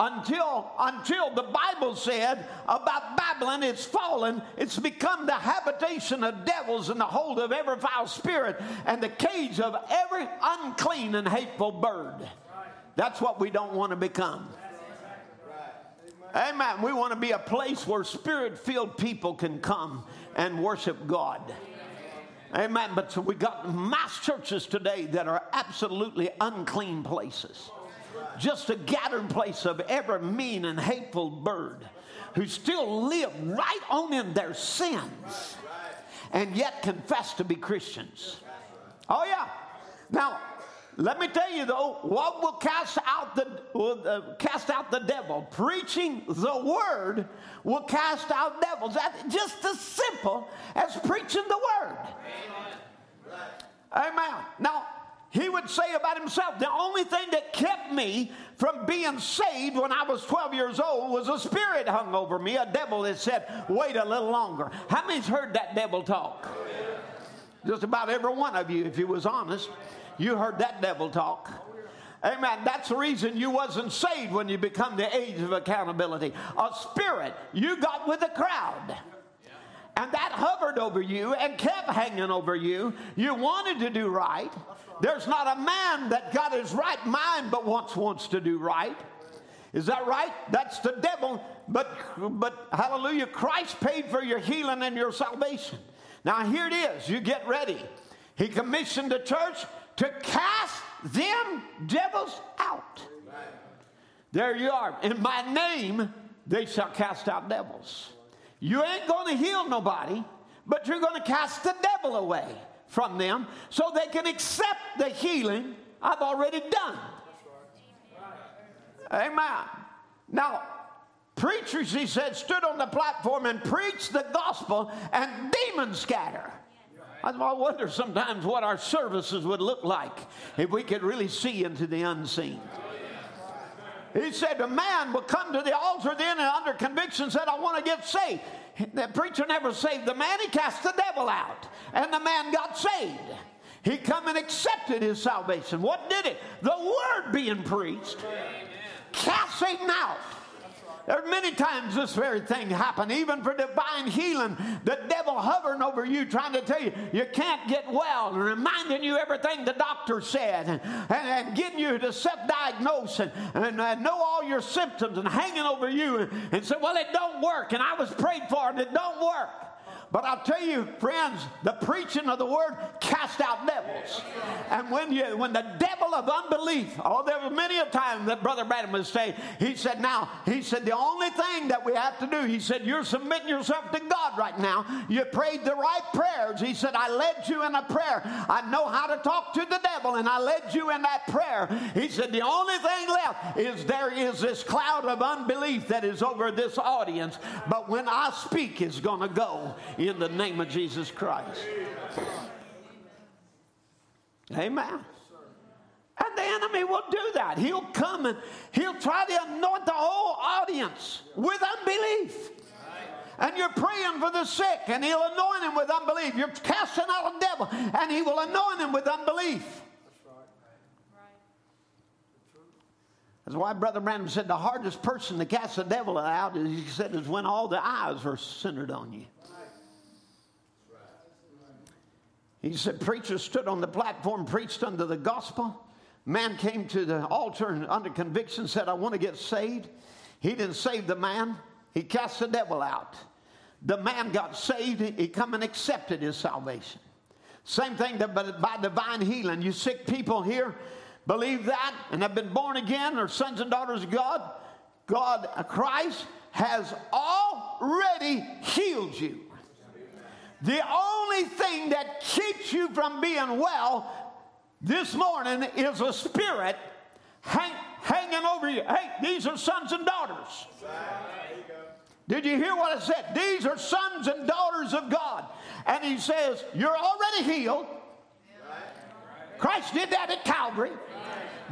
S1: Until, until the Bible said about Babylon, it's fallen, it's become the habitation of devils and the hold of every foul spirit and the cage of every unclean and hateful bird. That's what we don't want to become. Amen. We want to be a place where spirit filled people can come and worship God. Amen. But so we got mass churches today that are absolutely unclean places. Just a gathering place of every mean and hateful bird who still live right on in their sins and yet confess to be Christians. Oh, yeah. Now, let me tell you though, what will cast out the uh, cast out the devil? Preaching the word will cast out devils. That's just as simple as preaching the word. Amen. Amen. Now, he would say about himself, the only thing that kept me from being saved when I was 12 years old was a spirit hung over me, a devil that said, wait a little longer. How many's heard that devil talk? Just about every one of you, if you was honest, you heard that devil talk. Amen. That's the reason you wasn't saved when you become the age of accountability. A spirit you got with the crowd. And that hovered over you and kept hanging over you. You wanted to do right. There's not a man that got his right mind but once wants to do right. Is that right? That's the devil. But but hallelujah, Christ paid for your healing and your salvation. Now here it is. You get ready. He commissioned the church to cast them devils out. There you are. In my name, they shall cast out devils. You ain't going to heal nobody, but you're going to cast the devil away from them so they can accept the healing I've already done. Amen. Now, preachers, he said, stood on the platform and preached the gospel, and demons scatter. I wonder sometimes what our services would look like if we could really see into the unseen. He said, A man will come to the altar then and under conviction said, I want to get saved. The preacher never saved the man, he cast the devil out. And the man got saved. He come and accepted his salvation. What did it? The word being preached, cast Satan out. There are many times this very thing happened, even for divine healing. The devil hovering over you, trying to tell you you can't get well, and reminding you everything the doctor said, and, and, and getting you to self-diagnose and, and uh, know all your symptoms, and hanging over you, and, and say, "Well, it don't work," and I was prayed for, and it don't work. But I'll tell you, friends, the preaching of the word cast out devils. And when you when the devil of unbelief, oh, there was many a time that Brother Branham would say, he said, now, he said, the only thing that we have to do, he said, you're submitting yourself to God right now. You prayed the right prayers. He said, I led you in a prayer. I know how to talk to the devil, and I led you in that prayer. He said, the only thing left is there is this cloud of unbelief that is over this audience. But when I speak, it's going to go in the name of Jesus Christ. Amen. And the enemy will do that. He'll come and he'll try to anoint the whole audience with unbelief. And you're praying for the sick, and he'll anoint him with unbelief. You're casting out a devil, and he will anoint him with unbelief. That's why Brother Branham said the hardest person to cast the devil out is he said is when all the eyes are centered on you. He said, Preachers stood on the platform, preached under the gospel. Man came to the altar and under conviction said, I want to get saved. He didn't save the man, he cast the devil out. The man got saved, he come and accepted his salvation. Same thing by divine healing. You sick people here believe that and have been born again or sons and daughters of God. God, Christ, has already healed you. The only thing that keeps you from being well this morning is a spirit hang, hanging over you. Hey, these are sons and daughters. Did you hear what I said? These are sons and daughters of God. And he says, You're already healed. Christ did that at Calvary.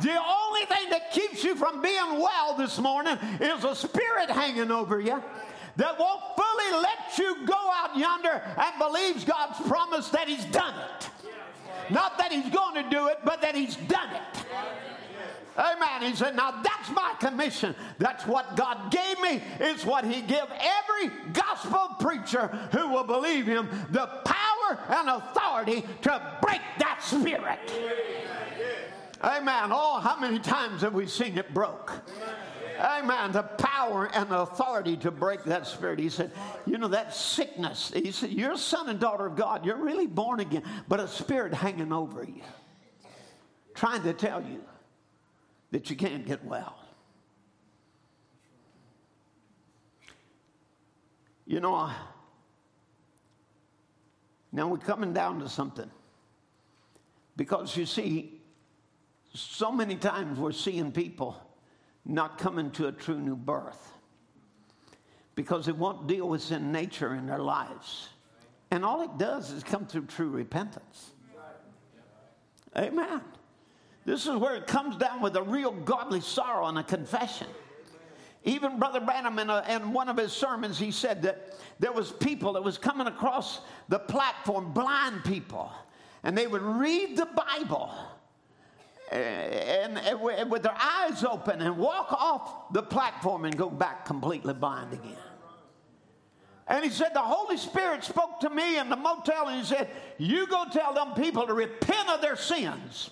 S1: The only thing that keeps you from being well this morning is a spirit hanging over you that won't fully let you go out yonder and believes God's promise that He's done it. Not that He's going to do it, but that He's done it. Amen. He said, Now that's my commission. That's what God gave me. It's what He gave every gospel preacher who will believe Him the power and authority to break that spirit. Amen. Oh, how many times have we seen it broke? Amen. The power and the authority to break that spirit. He said, You know, that sickness. He said, You're a son and daughter of God. You're really born again, but a spirit hanging over you, trying to tell you that you can't get well. You know, now we're coming down to something. Because you see, so many times we're seeing people not coming to a true new birth because it won't deal with sin nature in their lives. And all it does is come through true repentance. Amen. This is where it comes down with a real godly sorrow and a confession. Even Brother Branham, in, a, in one of his sermons, he said that there was people that was coming across the platform, blind people, and they would read the Bible and, and with their eyes open and walk off the platform and go back completely blind again. And he said, The Holy Spirit spoke to me in the motel and he said, You go tell them people to repent of their sins.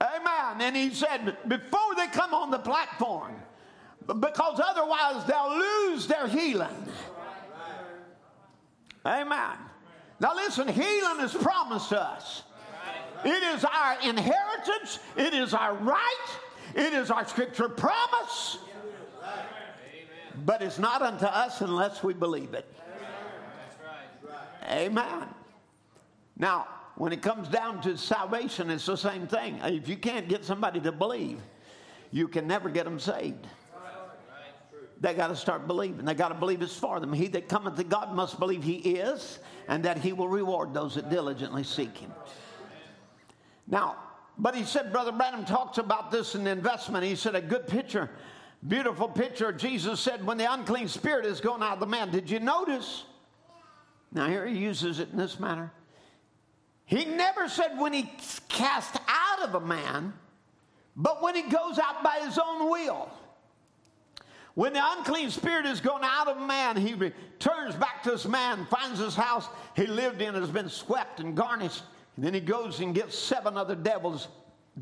S1: Amen. And he said, Before they come on the platform, because otherwise they'll lose their healing. Amen. Now listen, healing is promised to us. It is our inheritance, it is our right, it is our scripture promise. But it's not unto us unless we believe it. Amen. Now, when it comes down to salvation, it's the same thing. If you can't get somebody to believe, you can never get them saved. They got to start believing. They got to believe it's for them. He that cometh to God must believe he is, and that he will reward those that diligently seek him. Now, but he said, Brother Branham talks about this in investment. He said, a good picture, beautiful picture. Jesus said, when the unclean spirit is going out of the man, did you notice? Now, here he uses it in this manner. He never said when he cast out of a man, but when he goes out by his own will. When the unclean spirit is going out of man, he returns back to this man, finds his house he lived in has been swept and garnished and then he goes and gets seven other devils,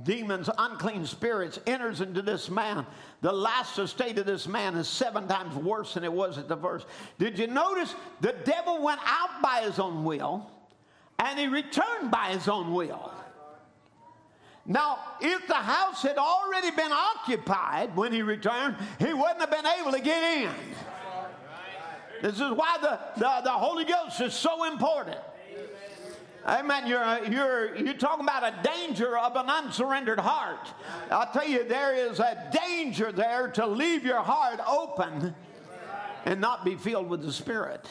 S1: demons, unclean spirits, enters into this man. The last state of this man is seven times worse than it was at the first. Did you notice the devil went out by his own will and he returned by his own will? Now, if the house had already been occupied when he returned, he wouldn't have been able to get in. This is why the, the, the Holy Ghost is so important. Amen. You're, uh, you're, you're talking about a danger of an unsurrendered heart. I'll tell you, there is a danger there to leave your heart open and not be filled with the Spirit.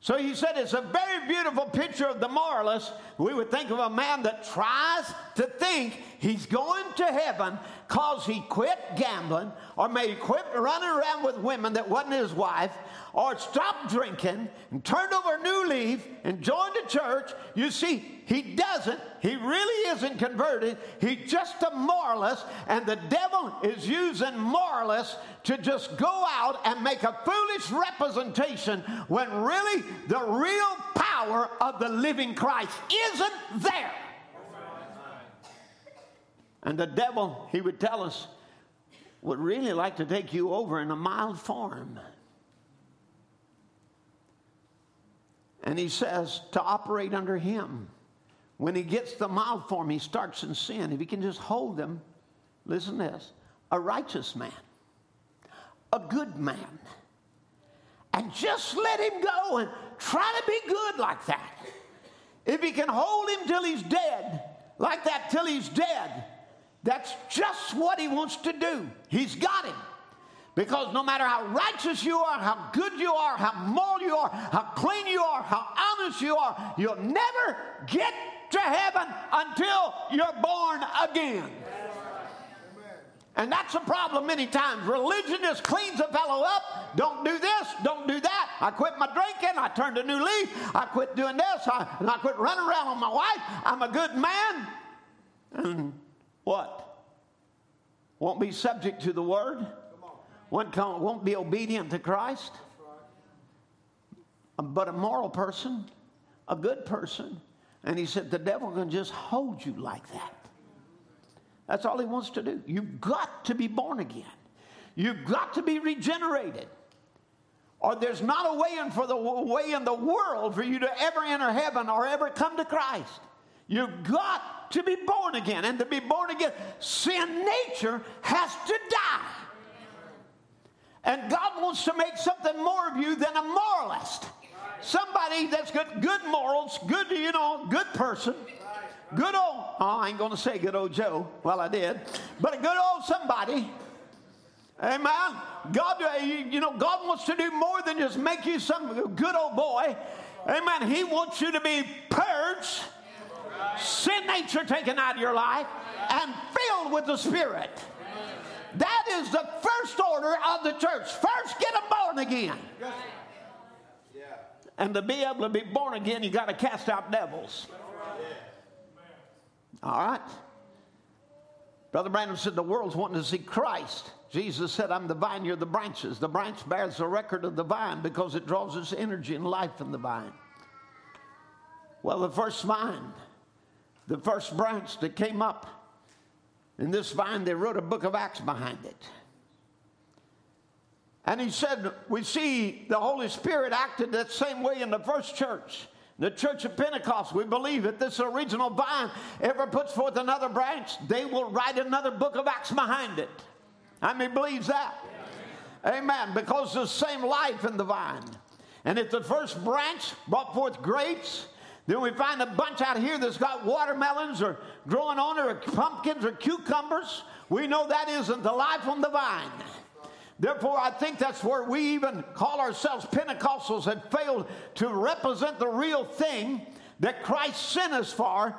S1: So he said it's a very beautiful picture of the moralist. We would think of a man that tries to think he's going to heaven because he quit gambling or maybe quit running around with women that wasn't his wife or stopped drinking and turned over a new leaf and joined the church, you see, he doesn't. He really isn't converted. He's just a moralist, and the devil is using moralists to just go out and make a foolish representation when really the real power of the living Christ isn't there. And the devil, he would tell us, would really like to take you over in a mild form. And he says to operate under him. When he gets the mild form, he starts in sin. If he can just hold them, listen to this a righteous man, a good man, and just let him go and try to be good like that. If he can hold him till he's dead, like that till he's dead, that's just what he wants to do. He's got him. Because no matter how righteous you are, how good you are, how moral you are, how clean you are, how honest you are, you'll never get to heaven until you're born again. And that's a problem many times. Religion just cleans a fellow up. Don't do this, don't do that. I quit my drinking, I turned a new leaf, I quit doing this, I, and I quit running around with my wife. I'm a good man. What? Won't be subject to the word? won't, won't be obedient to Christ. Uh, but a moral person, a good person. And he said, the devil can just hold you like that. That's all he wants to do. You've got to be born again. You've got to be regenerated. Or there's not a way in for the way in the world for you to ever enter heaven or ever come to Christ. You've got to be born again. And to be born again, sin nature has to die. And God wants to make something more of you than a moralist. Somebody that's got good morals, good, you know, good person. Good old, oh, I ain't going to say good old Joe. Well, I did. But a good old somebody. Amen. God, uh, you know, God wants to do more than just make you some good old boy. Amen. He wants you to be purged, sin nature taken out of your life and filled with the Spirit. That is the first order of the church. First, get them born again. And to be able to be born again, you got to cast out devils. All right? Brother Branham said the world's wanting to see Christ. Jesus said, I'm the vine, you're the branches. The branch bears the record of the vine because it draws its energy and life from the vine. Well, the first vine, the first branch that came up in this vine, they wrote a book of Acts behind it. And he said, We see the Holy Spirit acted that same way in the first church. The church of Pentecost, we believe that this original vine ever puts forth another branch, they will write another book of Acts behind it. How many believes that? Amen. Amen. Because the same life in the vine. And if the first branch brought forth grapes, then we find a bunch out here that's got watermelons or growing on or pumpkins or cucumbers. We know that isn't the life on the vine. Therefore, I think that's where we even call ourselves Pentecostals had failed to represent the real thing that Christ sent us for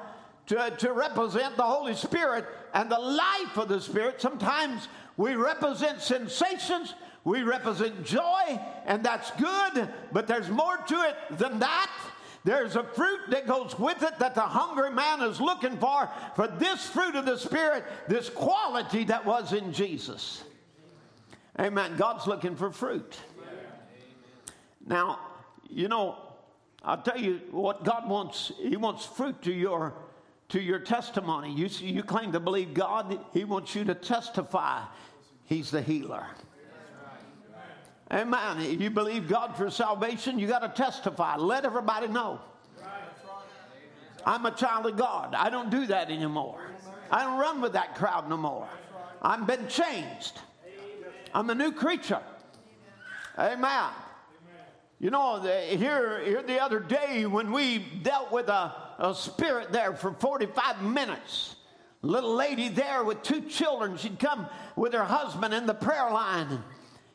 S1: to, to represent the Holy Spirit and the life of the Spirit. Sometimes we represent sensations, we represent joy, and that's good, but there's more to it than that. There's a fruit that goes with it that the hungry man is looking for, for this fruit of the Spirit, this quality that was in Jesus. Amen. God's looking for fruit. Now, you know, I'll tell you what God wants. He wants fruit to your to your testimony. You, you claim to believe God, He wants you to testify He's the healer. Amen. If you believe God for salvation, you got to testify. Let everybody know. I'm a child of God. I don't do that anymore. I don't run with that crowd no more. I've been changed. I'm a new creature. Amen. You know, here, here the other day when we dealt with a, a spirit there for 45 minutes, little lady there with two children, she'd come with her husband in the prayer line,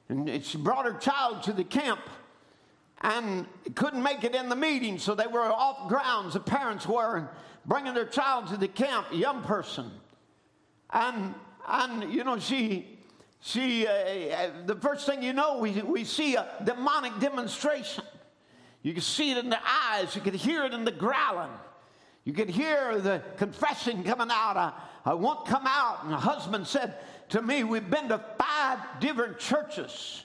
S1: and she brought her child to the camp and couldn't make it in the meeting, so they were off grounds, the parents were, bringing their child to the camp, a young person. And, and you know, she See, uh, uh, the first thing you know, we, we see a demonic demonstration. You can see it in the eyes, you can hear it in the growling. You can hear the confession coming out. I, I won't come out. And the husband said to me, We've been to five different churches,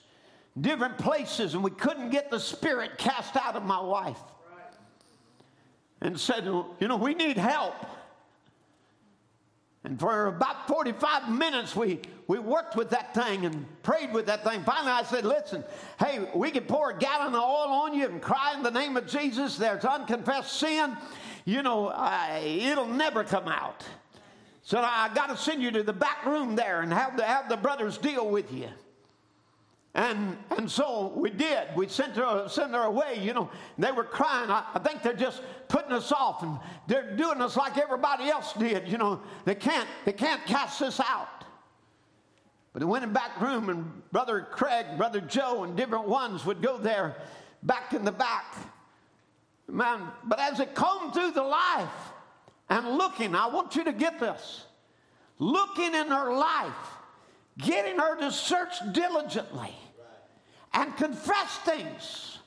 S1: different places, and we couldn't get the spirit cast out of my wife. And said, You know, we need help. And for about 45 minutes, we, we worked with that thing and prayed with that thing. Finally, I said, Listen, hey, we can pour a gallon of oil on you and cry in the name of Jesus. There's unconfessed sin. You know, I, it'll never come out. So I got to send you to the back room there and have the, have the brothers deal with you. And, and so we did. We sent her, sent her away. You know, they were crying. I, I, think they're just putting us off and they're doing us like everybody else did. You know, they can't, they can't cast us out. But they went in the back room and Brother Craig, Brother Joe, and different ones would go there back in the back. Man, but as it combed through the life and looking, I want you to get this. Looking in her life, getting her to search diligently and confess things.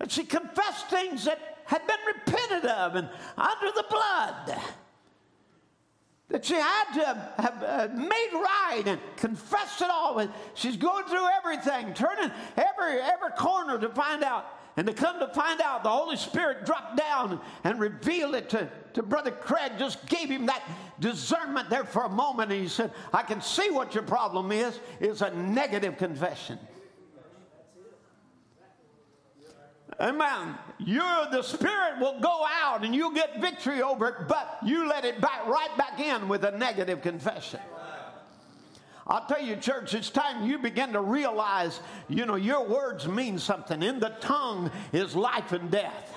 S1: And she confessed things that had been repented of and under the blood. That she had to have, have made right and confessed it all. And she's going through everything, turning every, every corner to find out. And to come to find out, the Holy Spirit dropped down and revealed it to, to Brother Craig, just gave him that discernment there for a moment. And he said, I can see what your problem is. It's a negative confession. Amen. You're the spirit will go out and you'll get victory over it, but you let it back right back in with a negative confession. I'll tell you, church, it's time you begin to realize, you know, your words mean something. In the tongue is life and death.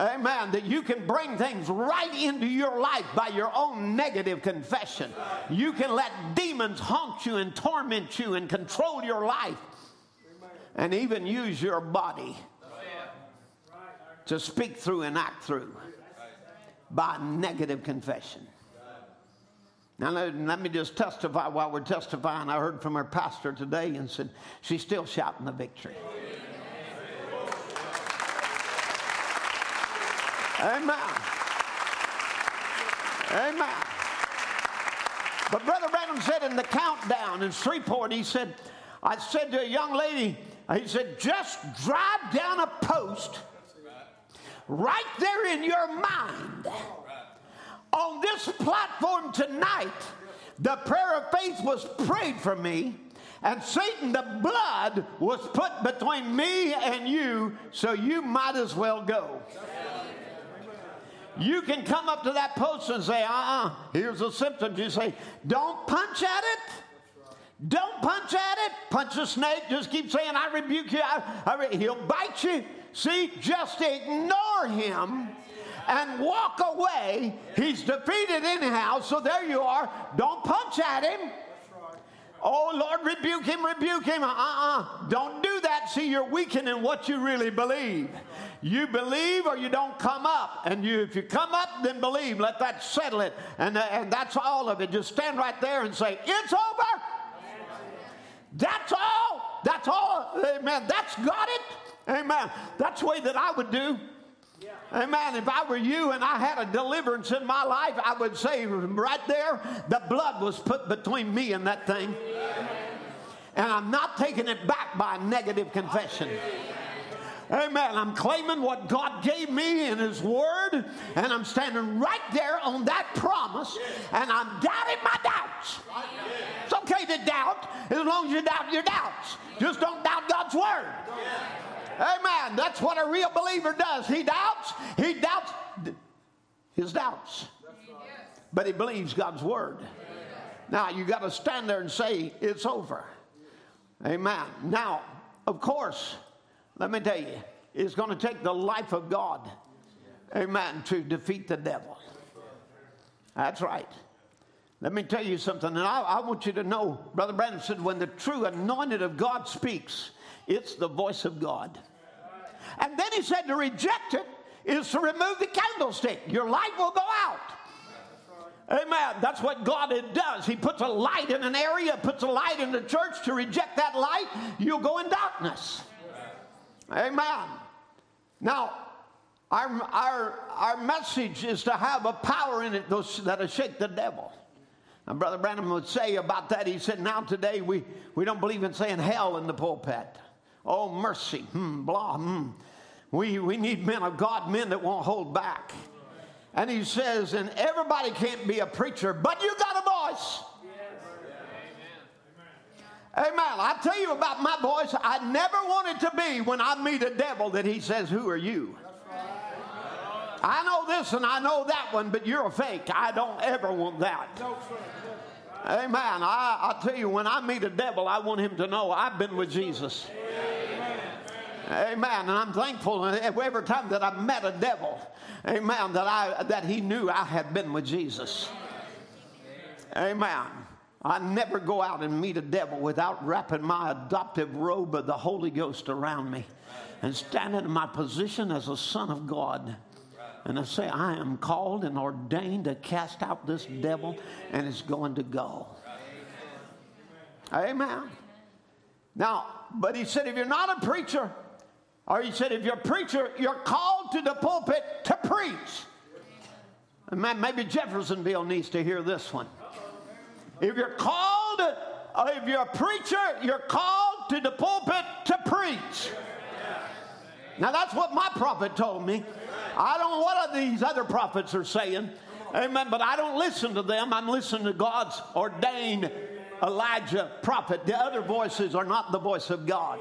S1: Amen. That you can bring things right into your life by your own negative confession. You can let demons haunt you and torment you and control your life and even use your body to speak through and act through. by negative confession. Now, let me just testify while we're testifying. I heard from our pastor today and said she's still shouting the victory. Amen. Amen. Amen. But Brother Branham said in the countdown in Shreveport, he said, I said to a young lady, he said, just drive down a post right there in your mind. On this platform tonight, the prayer of faith was prayed for me, and Satan, the blood was put between me and you, so you might as well go. You can come up to that post and say, uh uh-uh, uh, here's the symptoms. You say, don't punch at it. Don't punch at it. Punch a snake. Just keep saying, I rebuke you. I, I he'll bite you. See, just ignore him and walk away. He's defeated anyhow. So there you are. Don't punch at him. Oh, Lord, rebuke him, rebuke him. Uh uh-uh. uh. Don't do that. See, you're weakening what you really believe. You believe or you don't come up. And you, if you come up, then believe. Let that settle it. And, uh, and that's all of it. Just stand right there and say, It's over. That's all. That's all. Amen. That's got it. Amen. That's the way that I would do. Amen. If I were you and I had a deliverance in my life, I would say right there, the blood was put between me and that thing. And I'm not taking it back by negative confession. Amen. I'm claiming what God gave me in His Word, and I'm standing right there on that promise, and I'm doubting my doubts. It's okay to doubt as long as you doubt your doubts. Just don't doubt God's Word. Amen. That's what a real believer does. He doubts, he doubts his doubts, but he believes God's Word. Now, you got to stand there and say, It's over. Amen. Now, of course, let me tell you, it's going to take the life of God, amen, to defeat the devil. That's right. Let me tell you something, and I, I want you to know, Brother Branham said, when the true anointed of God speaks, it's the voice of God. And then he said to reject it is to remove the candlestick. Your light will go out. Amen. That's what God does. He puts a light in an area, puts a light in the church. To reject that light, you'll go in darkness. Amen. Now, our, our, our message is to have a power in it that'll shake the devil. And Brother Branham would say about that, he said, Now today we, we don't believe in saying hell in the pulpit. Oh, mercy, hmm, blah, hmm. We, we need men of God, men that won't hold back. And he says, and everybody can't be a preacher, but you got a voice. Amen. I tell you about my voice. I never wanted to be when I meet a devil that he says, Who are you? I know this and I know that one, but you're a fake. I don't ever want that. Amen. I, I tell you, when I meet a devil, I want him to know I've been with Jesus. Amen. And I'm thankful every time that I met a devil, amen, that, I, that he knew I had been with Jesus. Amen. I never go out and meet a devil without wrapping my adoptive robe of the Holy Ghost around me and standing in my position as a son of God. And I say, I am called and ordained to cast out this devil, and it's going to go. Amen. Now, but he said, if you're not a preacher, or he said, if you're a preacher, you're called to the pulpit to preach. And maybe Jeffersonville needs to hear this one. If you're called, uh, if you're a preacher, you're called to the pulpit to preach. Now that's what my prophet told me. I don't know what these other prophets are saying. Amen. But I don't listen to them. I'm listening to God's ordained Elijah prophet. The other voices are not the voice of God.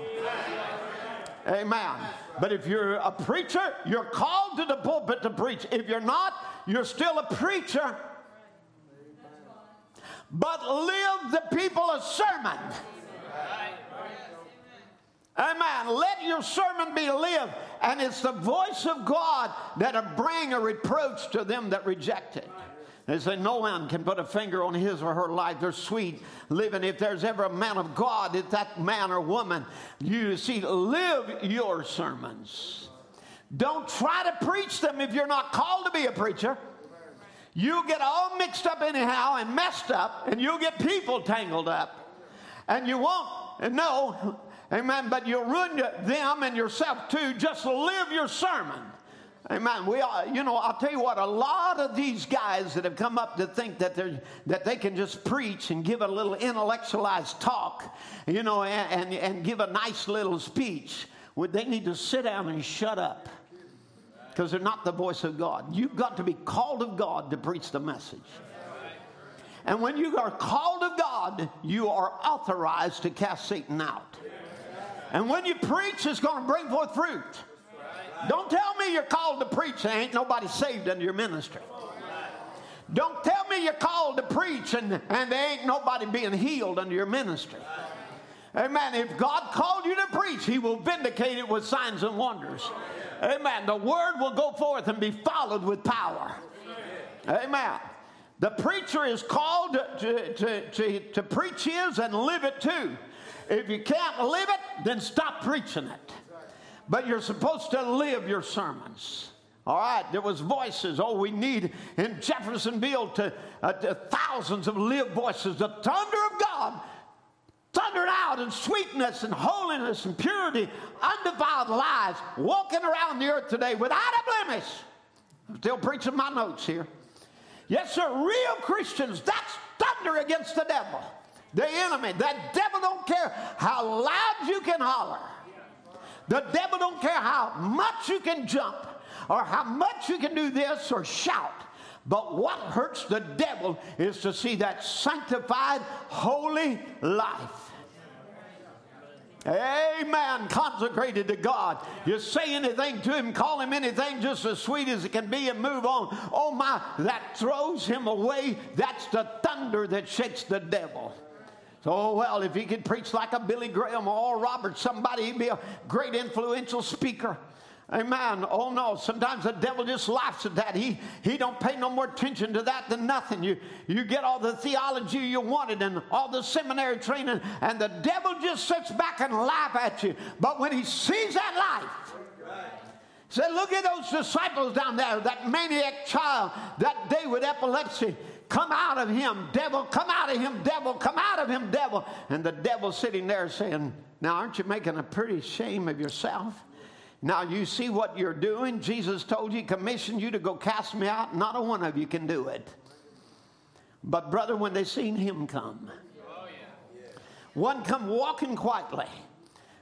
S1: Amen. But if you're a preacher, you're called to the pulpit to preach. If you're not, you're still a preacher but live the people a sermon. Amen. Let your sermon be lived. And it's the voice of God that'll bring a reproach to them that reject it. They say no man can put a finger on his or her life. They're sweet living. If there's ever a man of God, it's that man or woman. You see, live your sermons. Don't try to preach them if you're not called to be a preacher. You'll get all mixed up anyhow and messed up, and you'll get people tangled up. And you won't know, amen, but you'll ruin them and yourself too. Just live your sermon. Amen. We are, you know, I'll tell you what, a lot of these guys that have come up to think that they're that they can just preach and give a little intellectualized talk, you know, and, and, and give a nice little speech, would they need to sit down and shut up. Because they're not the voice of God. You've got to be called of God to preach the message. And when you are called of God, you are authorized to cast Satan out. And when you preach, it's going to bring forth fruit. Don't tell me you're called to preach and ain't nobody saved under your ministry. Don't tell me you're called to preach and, and there ain't nobody being healed under your ministry. Amen. If God called you to preach, He will vindicate it with signs and wonders. Amen. The word will go forth and be followed with power. Amen. The preacher is called to, to, to, to preach his and live it too. If you can't live it, then stop preaching it but you're supposed to live your sermons. All right, there was voices. Oh, we need in Jeffersonville to, uh, to thousands of live voices. The thunder of God thundered out in sweetness and holiness and purity, undefiled lives, walking around the earth today without a blemish. I'm still preaching my notes here. Yes, sir, real Christians, that's thunder against the devil, the enemy. That devil don't care how loud you can holler. The devil don't care how much you can jump or how much you can do this or shout. But what hurts the devil is to see that sanctified, holy life. Amen. Consecrated to God. You say anything to him, call him anything just as sweet as it can be, and move on. Oh my, that throws him away. That's the thunder that shakes the devil. So, oh, well, if he could preach like a Billy Graham or Robert, somebody, he'd be a great influential speaker. Amen. Oh no, sometimes the devil just laughs at that. He he don't pay no more attention to that than nothing. You you get all the theology you wanted and all the seminary training, and the devil just sits back and laugh at you. But when he sees that life, Say, look at those disciples down there, that maniac child that day with epilepsy. Come out of him, devil, come out of him, devil, come out of him, devil. And the devil sitting there saying, Now, aren't you making a pretty shame of yourself? Now, you see what you're doing? Jesus told you, commissioned you to go cast me out. Not a one of you can do it. But, brother, when they seen him come, one come walking quietly.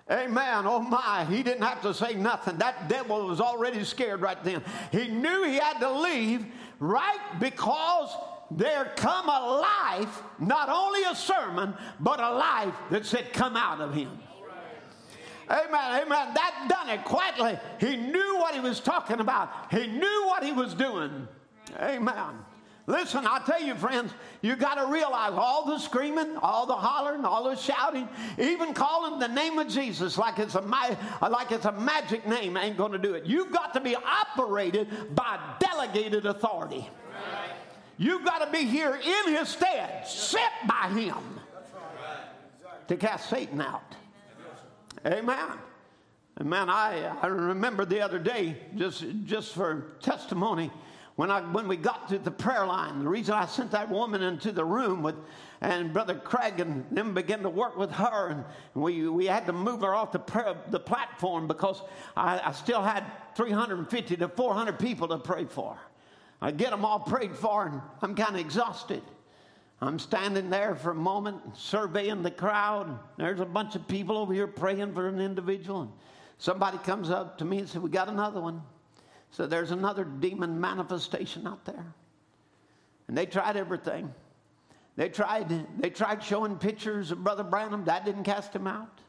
S1: Amen. Oh my, he didn't have to say nothing. That devil was already scared right then. He knew he had to leave right because there come a life, not only a sermon, but a life that said, Come out of him. Amen, amen. That done it quietly. He knew what he was talking about, he knew what he was doing. Amen. Listen, I tell you, friends, you got to realize all the screaming, all the hollering, all the shouting, even calling the name of Jesus like it's a like it's a magic name ain't going to do it. You've got to be operated by delegated authority. You've got to be here in his stead, sent by him to cast Satan out. Amen. Amen. I, I remember the other day, just, just for testimony, when, I, when we got to the prayer line, the reason I sent that woman into the room with, and Brother Craig and them began to work with her, and we, we had to move her off the, prayer, the platform because I, I still had 350 to 400 people to pray for. I get them all prayed for, and I'm kind of exhausted. I'm standing there for a moment, surveying the crowd. There's a bunch of people over here praying for an individual. And somebody comes up to me and said, We got another one. So there's another demon manifestation out there. And they tried everything. They tried, they tried showing pictures of Brother Branham. That didn't cast him out.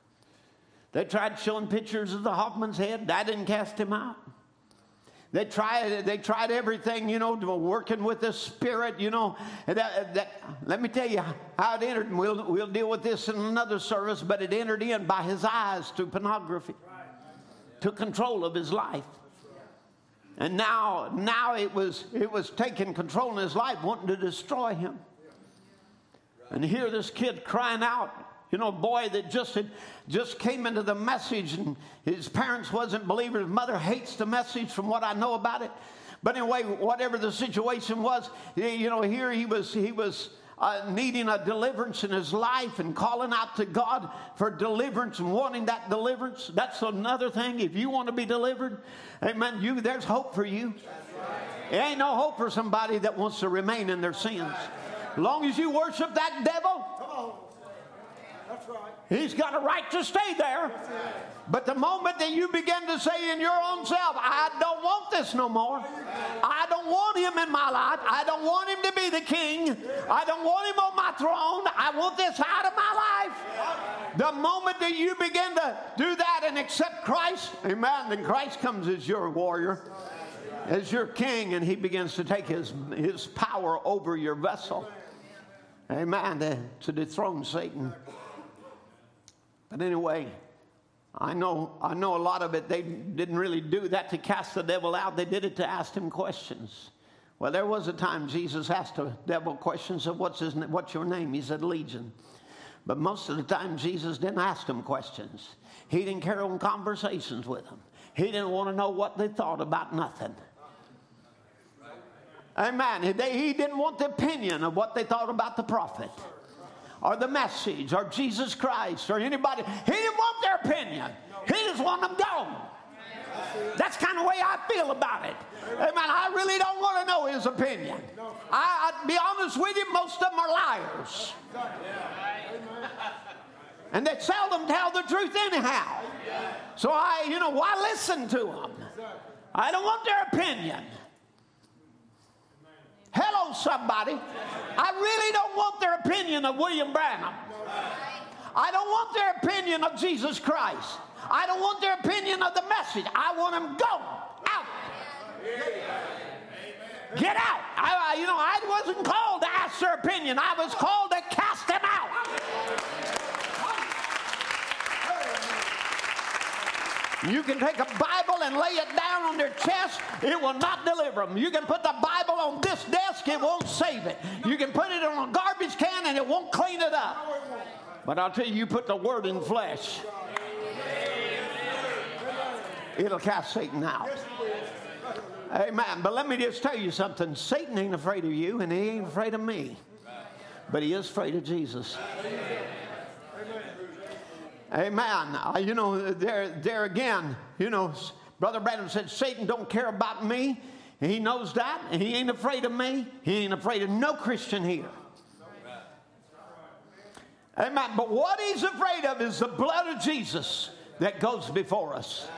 S1: They tried showing pictures of the Hofmann's head. That didn't cast him out. They tried, they tried everything, you know, working with the Spirit, you know. That, that, let me tell you how it entered, and we'll, we'll deal with this in another service, but it entered in by his eyes to pornography, took control of his life. And now, now it was, it was taking control in his life, wanting to destroy him. And here this kid crying out, you know, boy that just had, just came into the message and his parents wasn't believers. Mother hates the message from what I know about it. But anyway, whatever the situation was, you know, here he was, he was uh, needing a deliverance in his life and calling out to God for deliverance and wanting that deliverance. That's another thing. If you want to be delivered, amen, you, there's hope for you. There ain't no hope for somebody that wants to remain in their sins. As long as you worship that devil, He's got a right to stay there. But the moment that you begin to say in your own self, I don't want this no more. I don't want him in my life. I don't want him to be the king. I don't want him on my throne. I want this out of my life. The moment that you begin to do that and accept Christ, amen, then Christ comes as your warrior, as your king, and he begins to take his, his power over your vessel. Amen, to, to dethrone Satan. But anyway, I know, I know a lot of it, they didn't really do that to cast the devil out. They did it to ask him questions. Well, there was a time Jesus asked the devil questions of what's, his, what's your name? He said, Legion. But most of the time, Jesus didn't ask them questions. He didn't carry on conversations with them. He didn't want to know what they thought about nothing. Amen. He didn't want the opinion of what they thought about the prophet or the message or Jesus Christ or anybody. He didn't want their opinion. He just wanted them gone. That's kind of the way I feel about it. Amen. I really don't want to know his opinion. I, I be honest with you, most of them are liars. And they seldom tell the truth anyhow. So I, you know, why listen to them? I don't want their opinion. Hello, somebody. I really don't want their opinion of William Branham. I don't want their opinion of Jesus Christ. I don't want their opinion of the message. I want them go out. Get out. I, you know, I wasn't called to ask their opinion. I was called to cast them out. You can take a Bible and lay it down on their chest, it will not deliver them. You can put the Bible on this desk, it won't save it. You can put it on a garbage can and it won't clean it up. But I'll tell you, you put the word in flesh, it'll cast Satan out. Amen. But let me just tell you something Satan ain't afraid of you, and he ain't afraid of me. But he is afraid of Jesus. Amen. Uh, you know, there, there again, you know, Brother Branham said, Satan don't care about me. He knows that, and he ain't afraid of me. He ain't afraid of no Christian here. Amen. But what he's afraid of is the blood of Jesus that goes before us.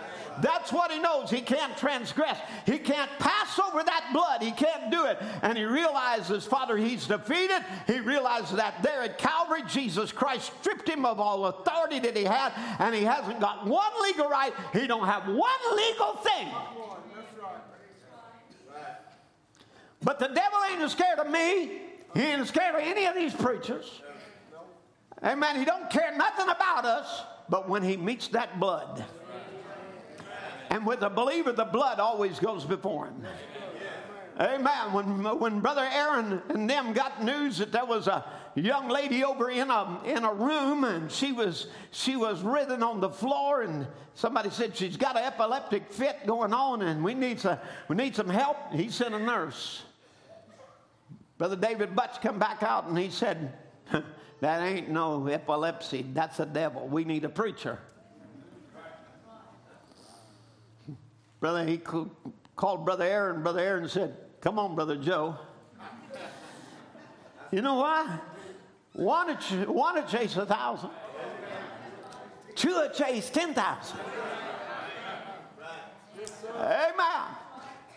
S1: That's what he knows. He can't transgress. He can't pass over that blood. He can't do it. And he realizes, Father, he's defeated. He realizes that there at Calvary, Jesus Christ stripped him of all authority that he had, and he hasn't got one legal right. He don't have one legal thing. But the devil ain't scared of me. He ain't scared of any of these preachers. Amen. He don't care nothing about us. But when he meets that blood, and with a believer, the blood always goes before him. Amen. When, when Brother Aaron and them got news that there was a young lady over in a, in a room and she was, she was writhing on the floor and somebody said she's got an epileptic fit going on and we need, some, we need some help, he sent a nurse. Brother David Butch come back out and he said, that ain't no epilepsy, that's a devil. We need a preacher. Brother, he called Brother Aaron. Brother Aaron said, Come on, Brother Joe. You know why? One to, one to chase a thousand, two to chase ten thousand. Amen.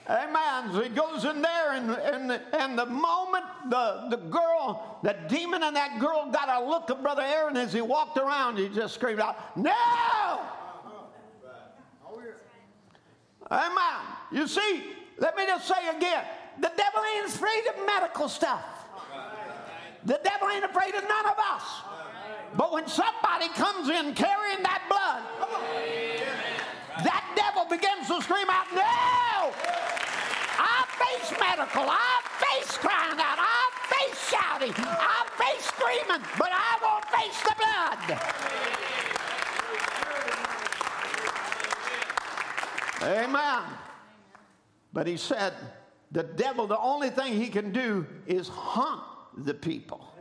S1: Amen. So he goes in there, and, and, and the moment the, the girl, the demon and that girl got a look at Brother Aaron as he walked around, he just screamed out, No! Amen. You see, let me just say again the devil ain't afraid of medical stuff, the devil ain't afraid of none of us. But when somebody comes in carrying that blood, that devil begins to scream out, No! I face medical, I face crying out, I face shouting, I face screaming, but I won't face the blood. Amen. But he said, the devil, the only thing he can do is haunt the people.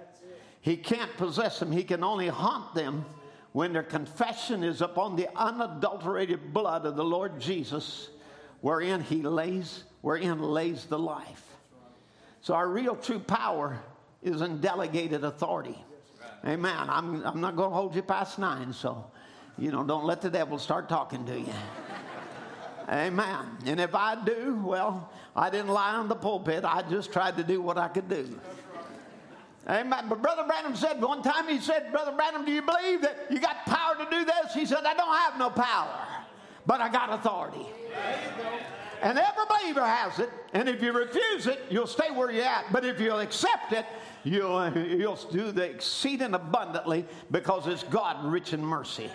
S1: He can't possess them, he can only haunt them when their confession is upon the unadulterated blood of the Lord Jesus, wherein he lays, wherein lays the life. So our real true power is in delegated authority. Amen. I'm, I'm not going to hold you past nine, so, you know, don't let the devil start talking to you. Amen. And if I do, well, I didn't lie on the pulpit. I just tried to do what I could do. Amen. But Brother Branham said one time, he said, Brother Branham, do you believe that you got power to do this? He said, I don't have no power, but I got authority. And every believer has it. And if you refuse it, you'll stay where you're at. But if you'll accept it, you'll, you'll do the exceeding abundantly because it's God rich in mercy.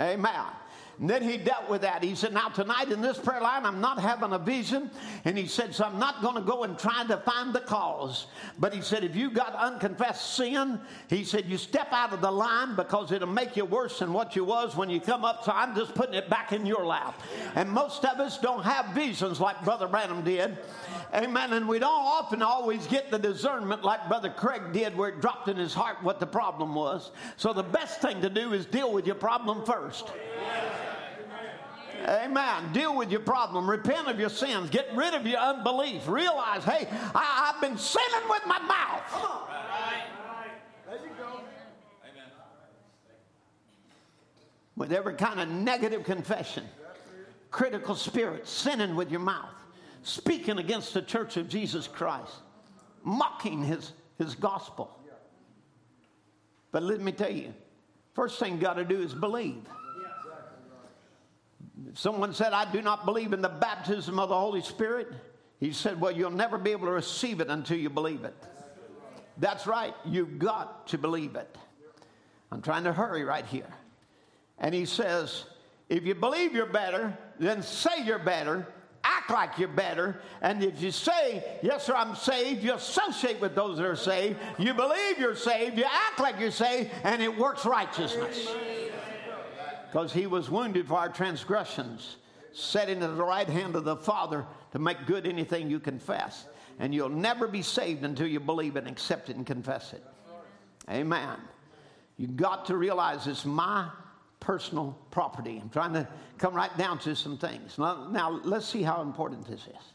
S1: Amen. And then he dealt with that. He said, Now, tonight in this prayer line, I'm not having a vision. And he said, So I'm not going to go and try to find the cause. But he said, If you got unconfessed sin, he said, You step out of the line because it'll make you worse than what you was when you come up. So I'm just putting it back in your lap. And most of us don't have visions like Brother Branham did. Amen. And we don't often always get the discernment like Brother Craig did, where it dropped in his heart what the problem was. So the best thing to do is deal with your problem first. Amen. Deal with your problem. Repent of your sins. Get rid of your unbelief. Realize, hey, I, have been sinning with my mouth. There you go. Amen. With every kind of negative confession, critical spirit, sinning with your mouth, speaking against the church of Jesus Christ, mocking his, his gospel. But let me tell you, first thing you got to do is believe. Someone said, I do not believe in the baptism of the Holy Spirit. He said, Well, you'll never be able to receive it until you believe it. That's right. You've got to believe it. I'm trying to hurry right here. And he says, If you believe you're better, then say you're better, act like you're better. And if you say, Yes, sir, I'm saved, you associate with those that are saved. You believe you're saved, you act like you're saved, and it works righteousness because he was wounded for our transgressions, sitting at the right hand of the Father to make good anything you confess. And you'll never be saved until you believe and accept it and confess it. Amen. You got to realize it's my personal property. I'm trying to come right down to some things. Now, now let's see how important this is.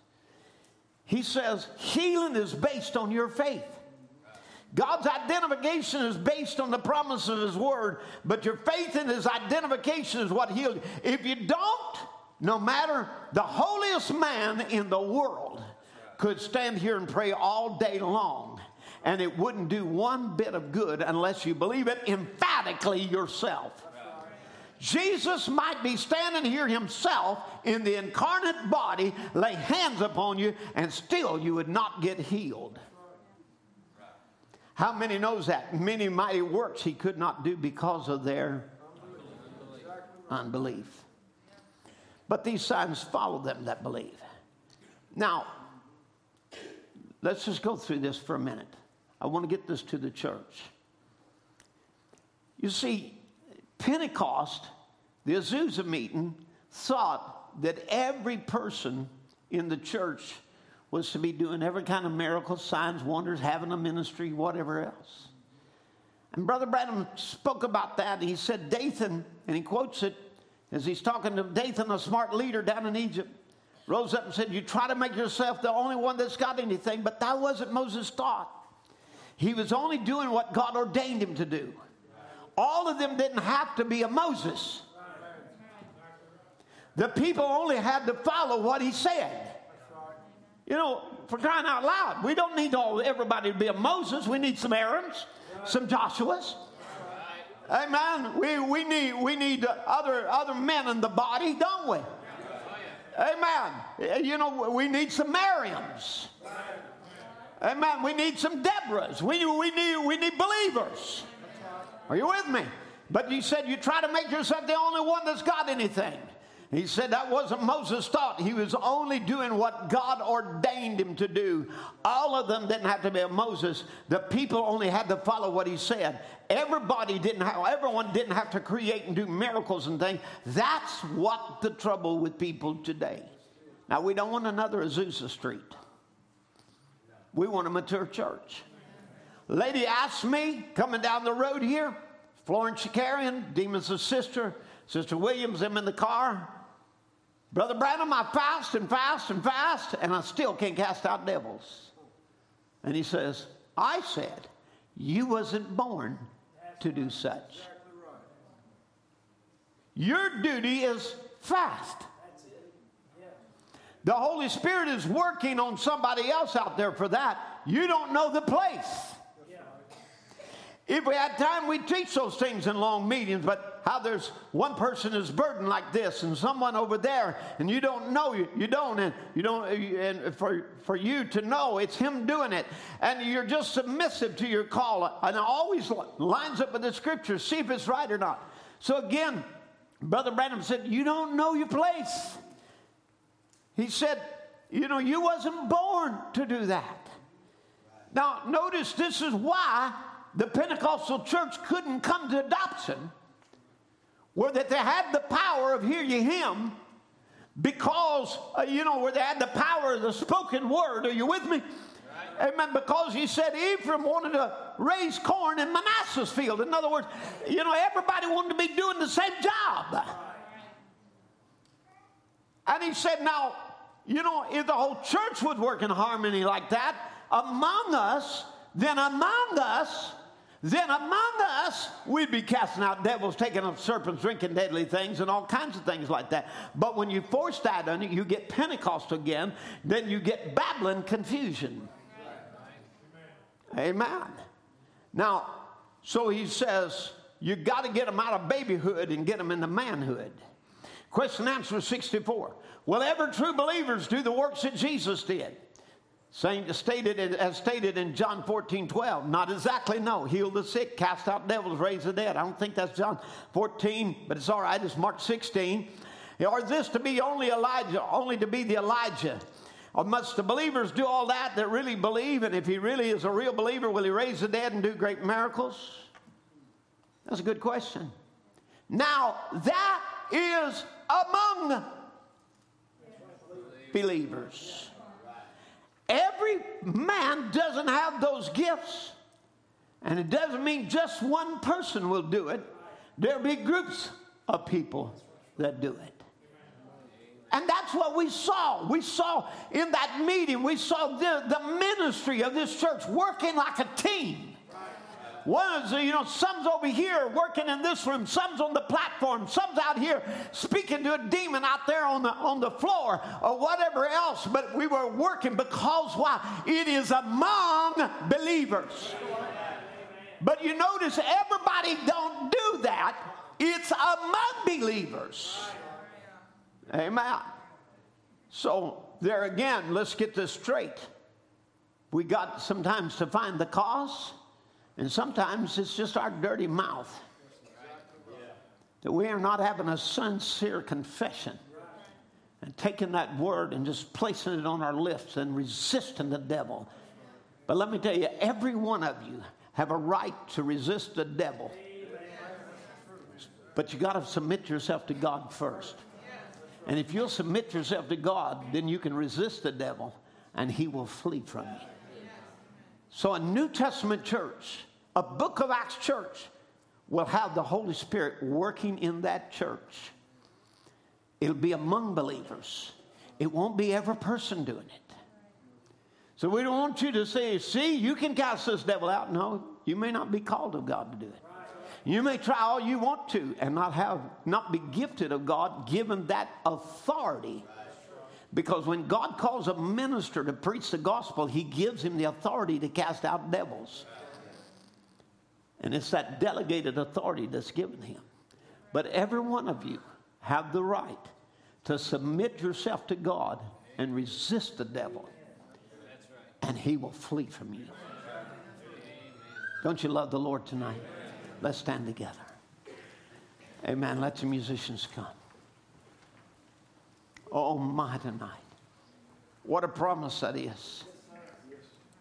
S1: He says healing is based on your faith. God's identification is based on the promise of His Word, but your faith in His identification is what healed you. If you don't, no matter the holiest man in the world could stand here and pray all day long, and it wouldn't do one bit of good unless you believe it emphatically yourself. Jesus might be standing here himself in the incarnate body, lay hands upon you, and still you would not get healed. How many knows that? Many mighty works he could not do because of their unbelief. But these signs follow them that believe. Now, let's just go through this for a minute. I want to get this to the church. You see, Pentecost, the Azusa meeting, thought that every person in the church was to be doing every kind of miracles, signs, wonders, having a ministry, whatever else. And Brother Branham spoke about that. He said, Dathan, and he quotes it as he's talking to Dathan, a smart leader down in Egypt, rose up and said, You try to make yourself the only one that's got anything, but that wasn't Moses' thought. He was only doing what God ordained him to do. All of them didn't have to be a Moses. The people only had to follow what he said. You know, for crying out loud, we don't need all everybody to be a Moses. We need some Aarons, some Joshuas. Amen. We, we need we need other other men in the body, don't we? Amen. You know, we need some Miriams. Amen. We need some Deborahs. We, we, need, we need believers. Are you with me? But you said you try to make yourself the only one that's got anything. He said that wasn't Moses' thought. He was only doing what God ordained him to do. All of them didn't have to be a Moses. The people only had to follow what he said. Everybody didn't have, everyone didn't have to create and do miracles and things. That's what the trouble with people today. Now, we don't want another Azusa Street. We want a mature church. Lady asked me coming down the road here, Florence Shakarian, Demos' sister, Sister Williams, I'm in the car. Brother Branham, I fast and fast and fast, and I still can't cast out devils. And he says, I said, you wasn't born to do such. Your duty is fast. The Holy Spirit is working on somebody else out there for that. You don't know the place. If we had time, we'd teach those things in long meetings, but how there's one person is burdened like this and someone over there, and you don't know, you, you don't, and you don't, and for, for you to know it's him doing it, and you're just submissive to your call, and it always lines up with the scriptures, see if it's right or not. So again, Brother Branham said, You don't know your place. He said, You know, you wasn't born to do that. Now, notice this is why the Pentecostal church couldn't come to adoption, where that they had the power of hear ye him, because, uh, you know, where they had the power of the spoken word. Are you with me? Right. Amen. Because he said Ephraim wanted to raise corn in Manasseh's field. In other words, you know, everybody wanted to be doing the same job. And he said, now, you know, if the whole church would work in harmony like that, among us, then among us, then among us, we'd be casting out devils, taking up serpents, drinking deadly things, and all kinds of things like that. But when you force that on it, you get Pentecost again, then you get babbling confusion. Amen. Now, so he says, you got to get them out of babyhood and get them into manhood. Question answer 64. Will ever true believers do the works that Jesus did? Saying, stated as stated in John 14, 12. Not exactly, no. Heal the sick, cast out devils, raise the dead. I don't think that's John 14, but it's all right. It's Mark 16. Or is this to be only Elijah, only to be the Elijah? Or must the believers do all that that really believe? And if he really is a real believer, will he raise the dead and do great miracles? That's a good question. Now, that is among believers. Every man doesn't have those gifts. And it doesn't mean just one person will do it. There'll be groups of people that do it. And that's what we saw. We saw in that meeting, we saw the, the ministry of this church working like a team. One is, you know, some's over here working in this room, some's on the platform, some's out here speaking to a demon out there on the on the floor or whatever else. But we were working because why? It is among believers. But you notice everybody don't do that. It's among believers. Amen. So there again, let's get this straight. We got sometimes to find the cause and sometimes it's just our dirty mouth that we are not having a sincere confession and taking that word and just placing it on our lips and resisting the devil. But let me tell you, every one of you have a right to resist the devil. But you got to submit yourself to God first. And if you'll submit yourself to God, then you can resist the devil and he will flee from you. So, a New Testament church a book of Acts church will have the Holy Spirit working in that church. It'll be among believers. It won't be every person doing it. So we don't want you to say, see, you can cast this devil out. No, you may not be called of God to do it. You may try all you want to and not have not be gifted of God, given that authority. Because when God calls a minister to preach the gospel, he gives him the authority to cast out devils. And it's that delegated authority that's given him. But every one of you have the right to submit yourself to God and resist the devil. And he will flee from you. Don't you love the Lord tonight? Let's stand together. Amen. Let the musicians come. Oh, my tonight. What a promise that is.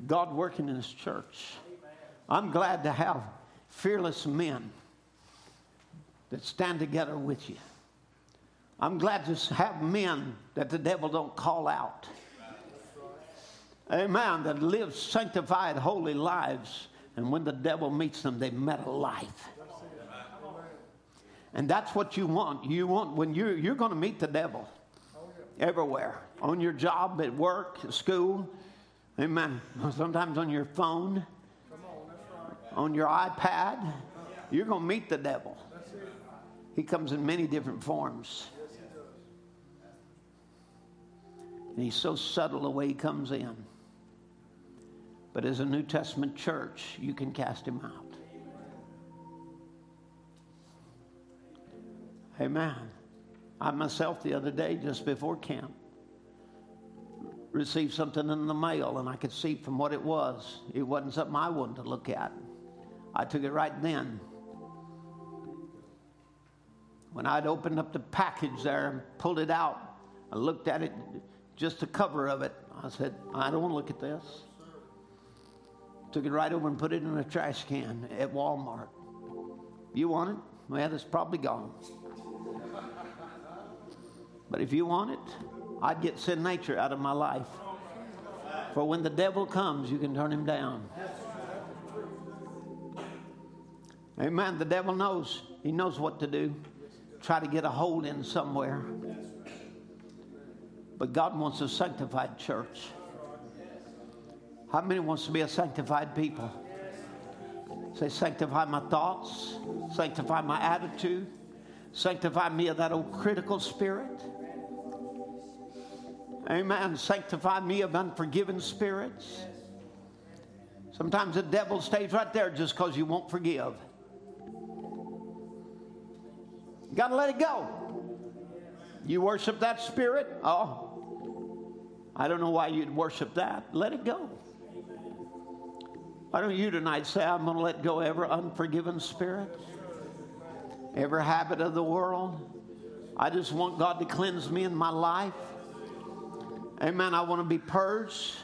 S1: God working in his church. I'm glad to have fearless men that stand together with you. I'm glad to have men that the devil don't call out. Amen. That live sanctified, holy lives. And when the devil meets them, they've met a life. And that's what you want. You want when you're, you're going to meet the devil everywhere on your job, at work, at school. Amen. Sometimes on your phone, on your iPad. You're going to meet the devil. He comes in many different forms. And he's so subtle the way he comes in. But as a New Testament church, you can cast him out. Amen. I myself, the other day, just before camp, received something in the mail, and I could see from what it was, it wasn't something I wanted to look at. I took it right then. When I'd opened up the package there and pulled it out, I looked at it, just the cover of it. I said, I don't want to look at this. Took it right over and put it in a trash can at Walmart. You want it? Well, it's probably gone. But if you want it, I'd get sin nature out of my life. For when the devil comes, you can turn him down. Amen. The devil knows. He knows what to do. Try to get a hold in somewhere. But God wants a sanctified church. How many wants to be a sanctified people? Say, sanctify my thoughts, sanctify my attitude, sanctify me of that old critical spirit. Amen. Sanctify me of unforgiven spirits. Sometimes the devil stays right there just because you won't forgive. Got to let it go. You worship that spirit? Oh, I don't know why you'd worship that. Let it go. Why don't you tonight say, I'm going to let go every unforgiven spirit, every habit of the world? I just want God to cleanse me in my life. Amen. I want to be purged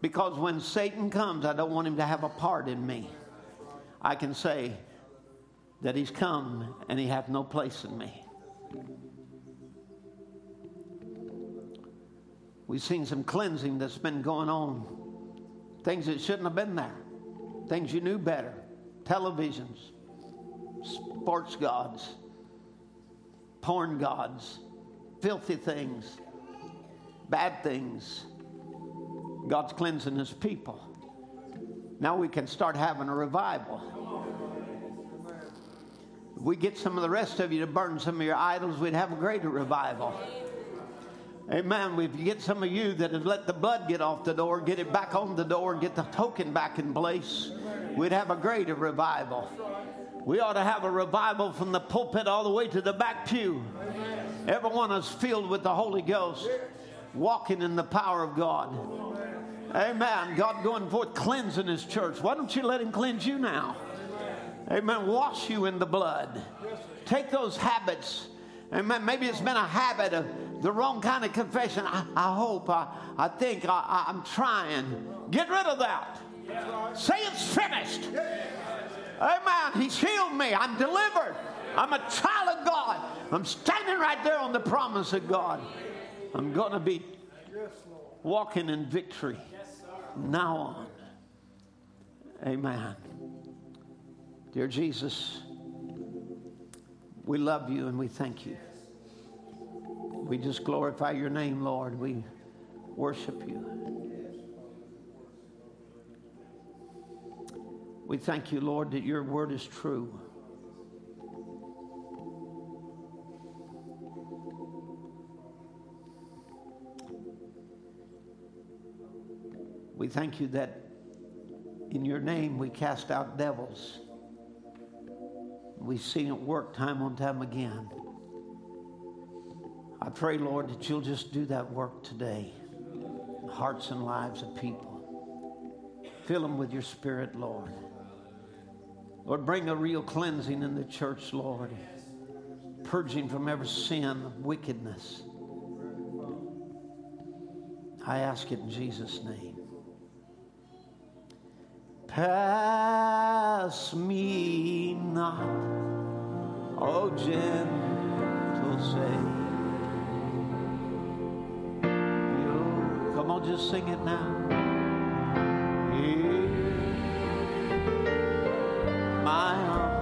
S1: because when Satan comes, I don't want him to have a part in me. I can say that he's come and he hath no place in me. We've seen some cleansing that's been going on Things that shouldn't have been there. Things you knew better. Televisions, sports gods, porn gods, filthy things, bad things. God's cleansing his people. Now we can start having a revival. If we get some of the rest of you to burn some of your idols, we'd have a greater revival. Amen. If you get some of you that have let the blood get off the door, get it back on the door, get the token back in place, we'd have a greater revival. We ought to have a revival from the pulpit all the way to the back pew. Everyone is filled with the Holy Ghost, walking in the power of God. Amen. God going forth cleansing his church. Why don't you let him cleanse you now? Amen. Wash you in the blood. Take those habits. Amen. Maybe it's been a habit of the wrong kind of confession. I, I hope, I, I think, I, I'm trying. Get rid of that. Say it's finished. Amen. He's healed me. I'm delivered. I'm a child of God. I'm standing right there on the promise of God. I'm going to be walking in victory now on. Amen. Dear Jesus, we love you and we thank you. We just glorify your name, Lord. We worship you. We thank you, Lord, that your word is true. We thank you that in your name we cast out devils. We've seen it work time on time again. I pray, Lord, that you'll just do that work today. Hearts and lives of people. Fill them with your spirit, Lord. Lord, bring a real cleansing in the church, Lord. Purging from every sin, wickedness. I ask it in Jesus' name. Pass me not, O gentle Savior. Come on, just sing it now. You, my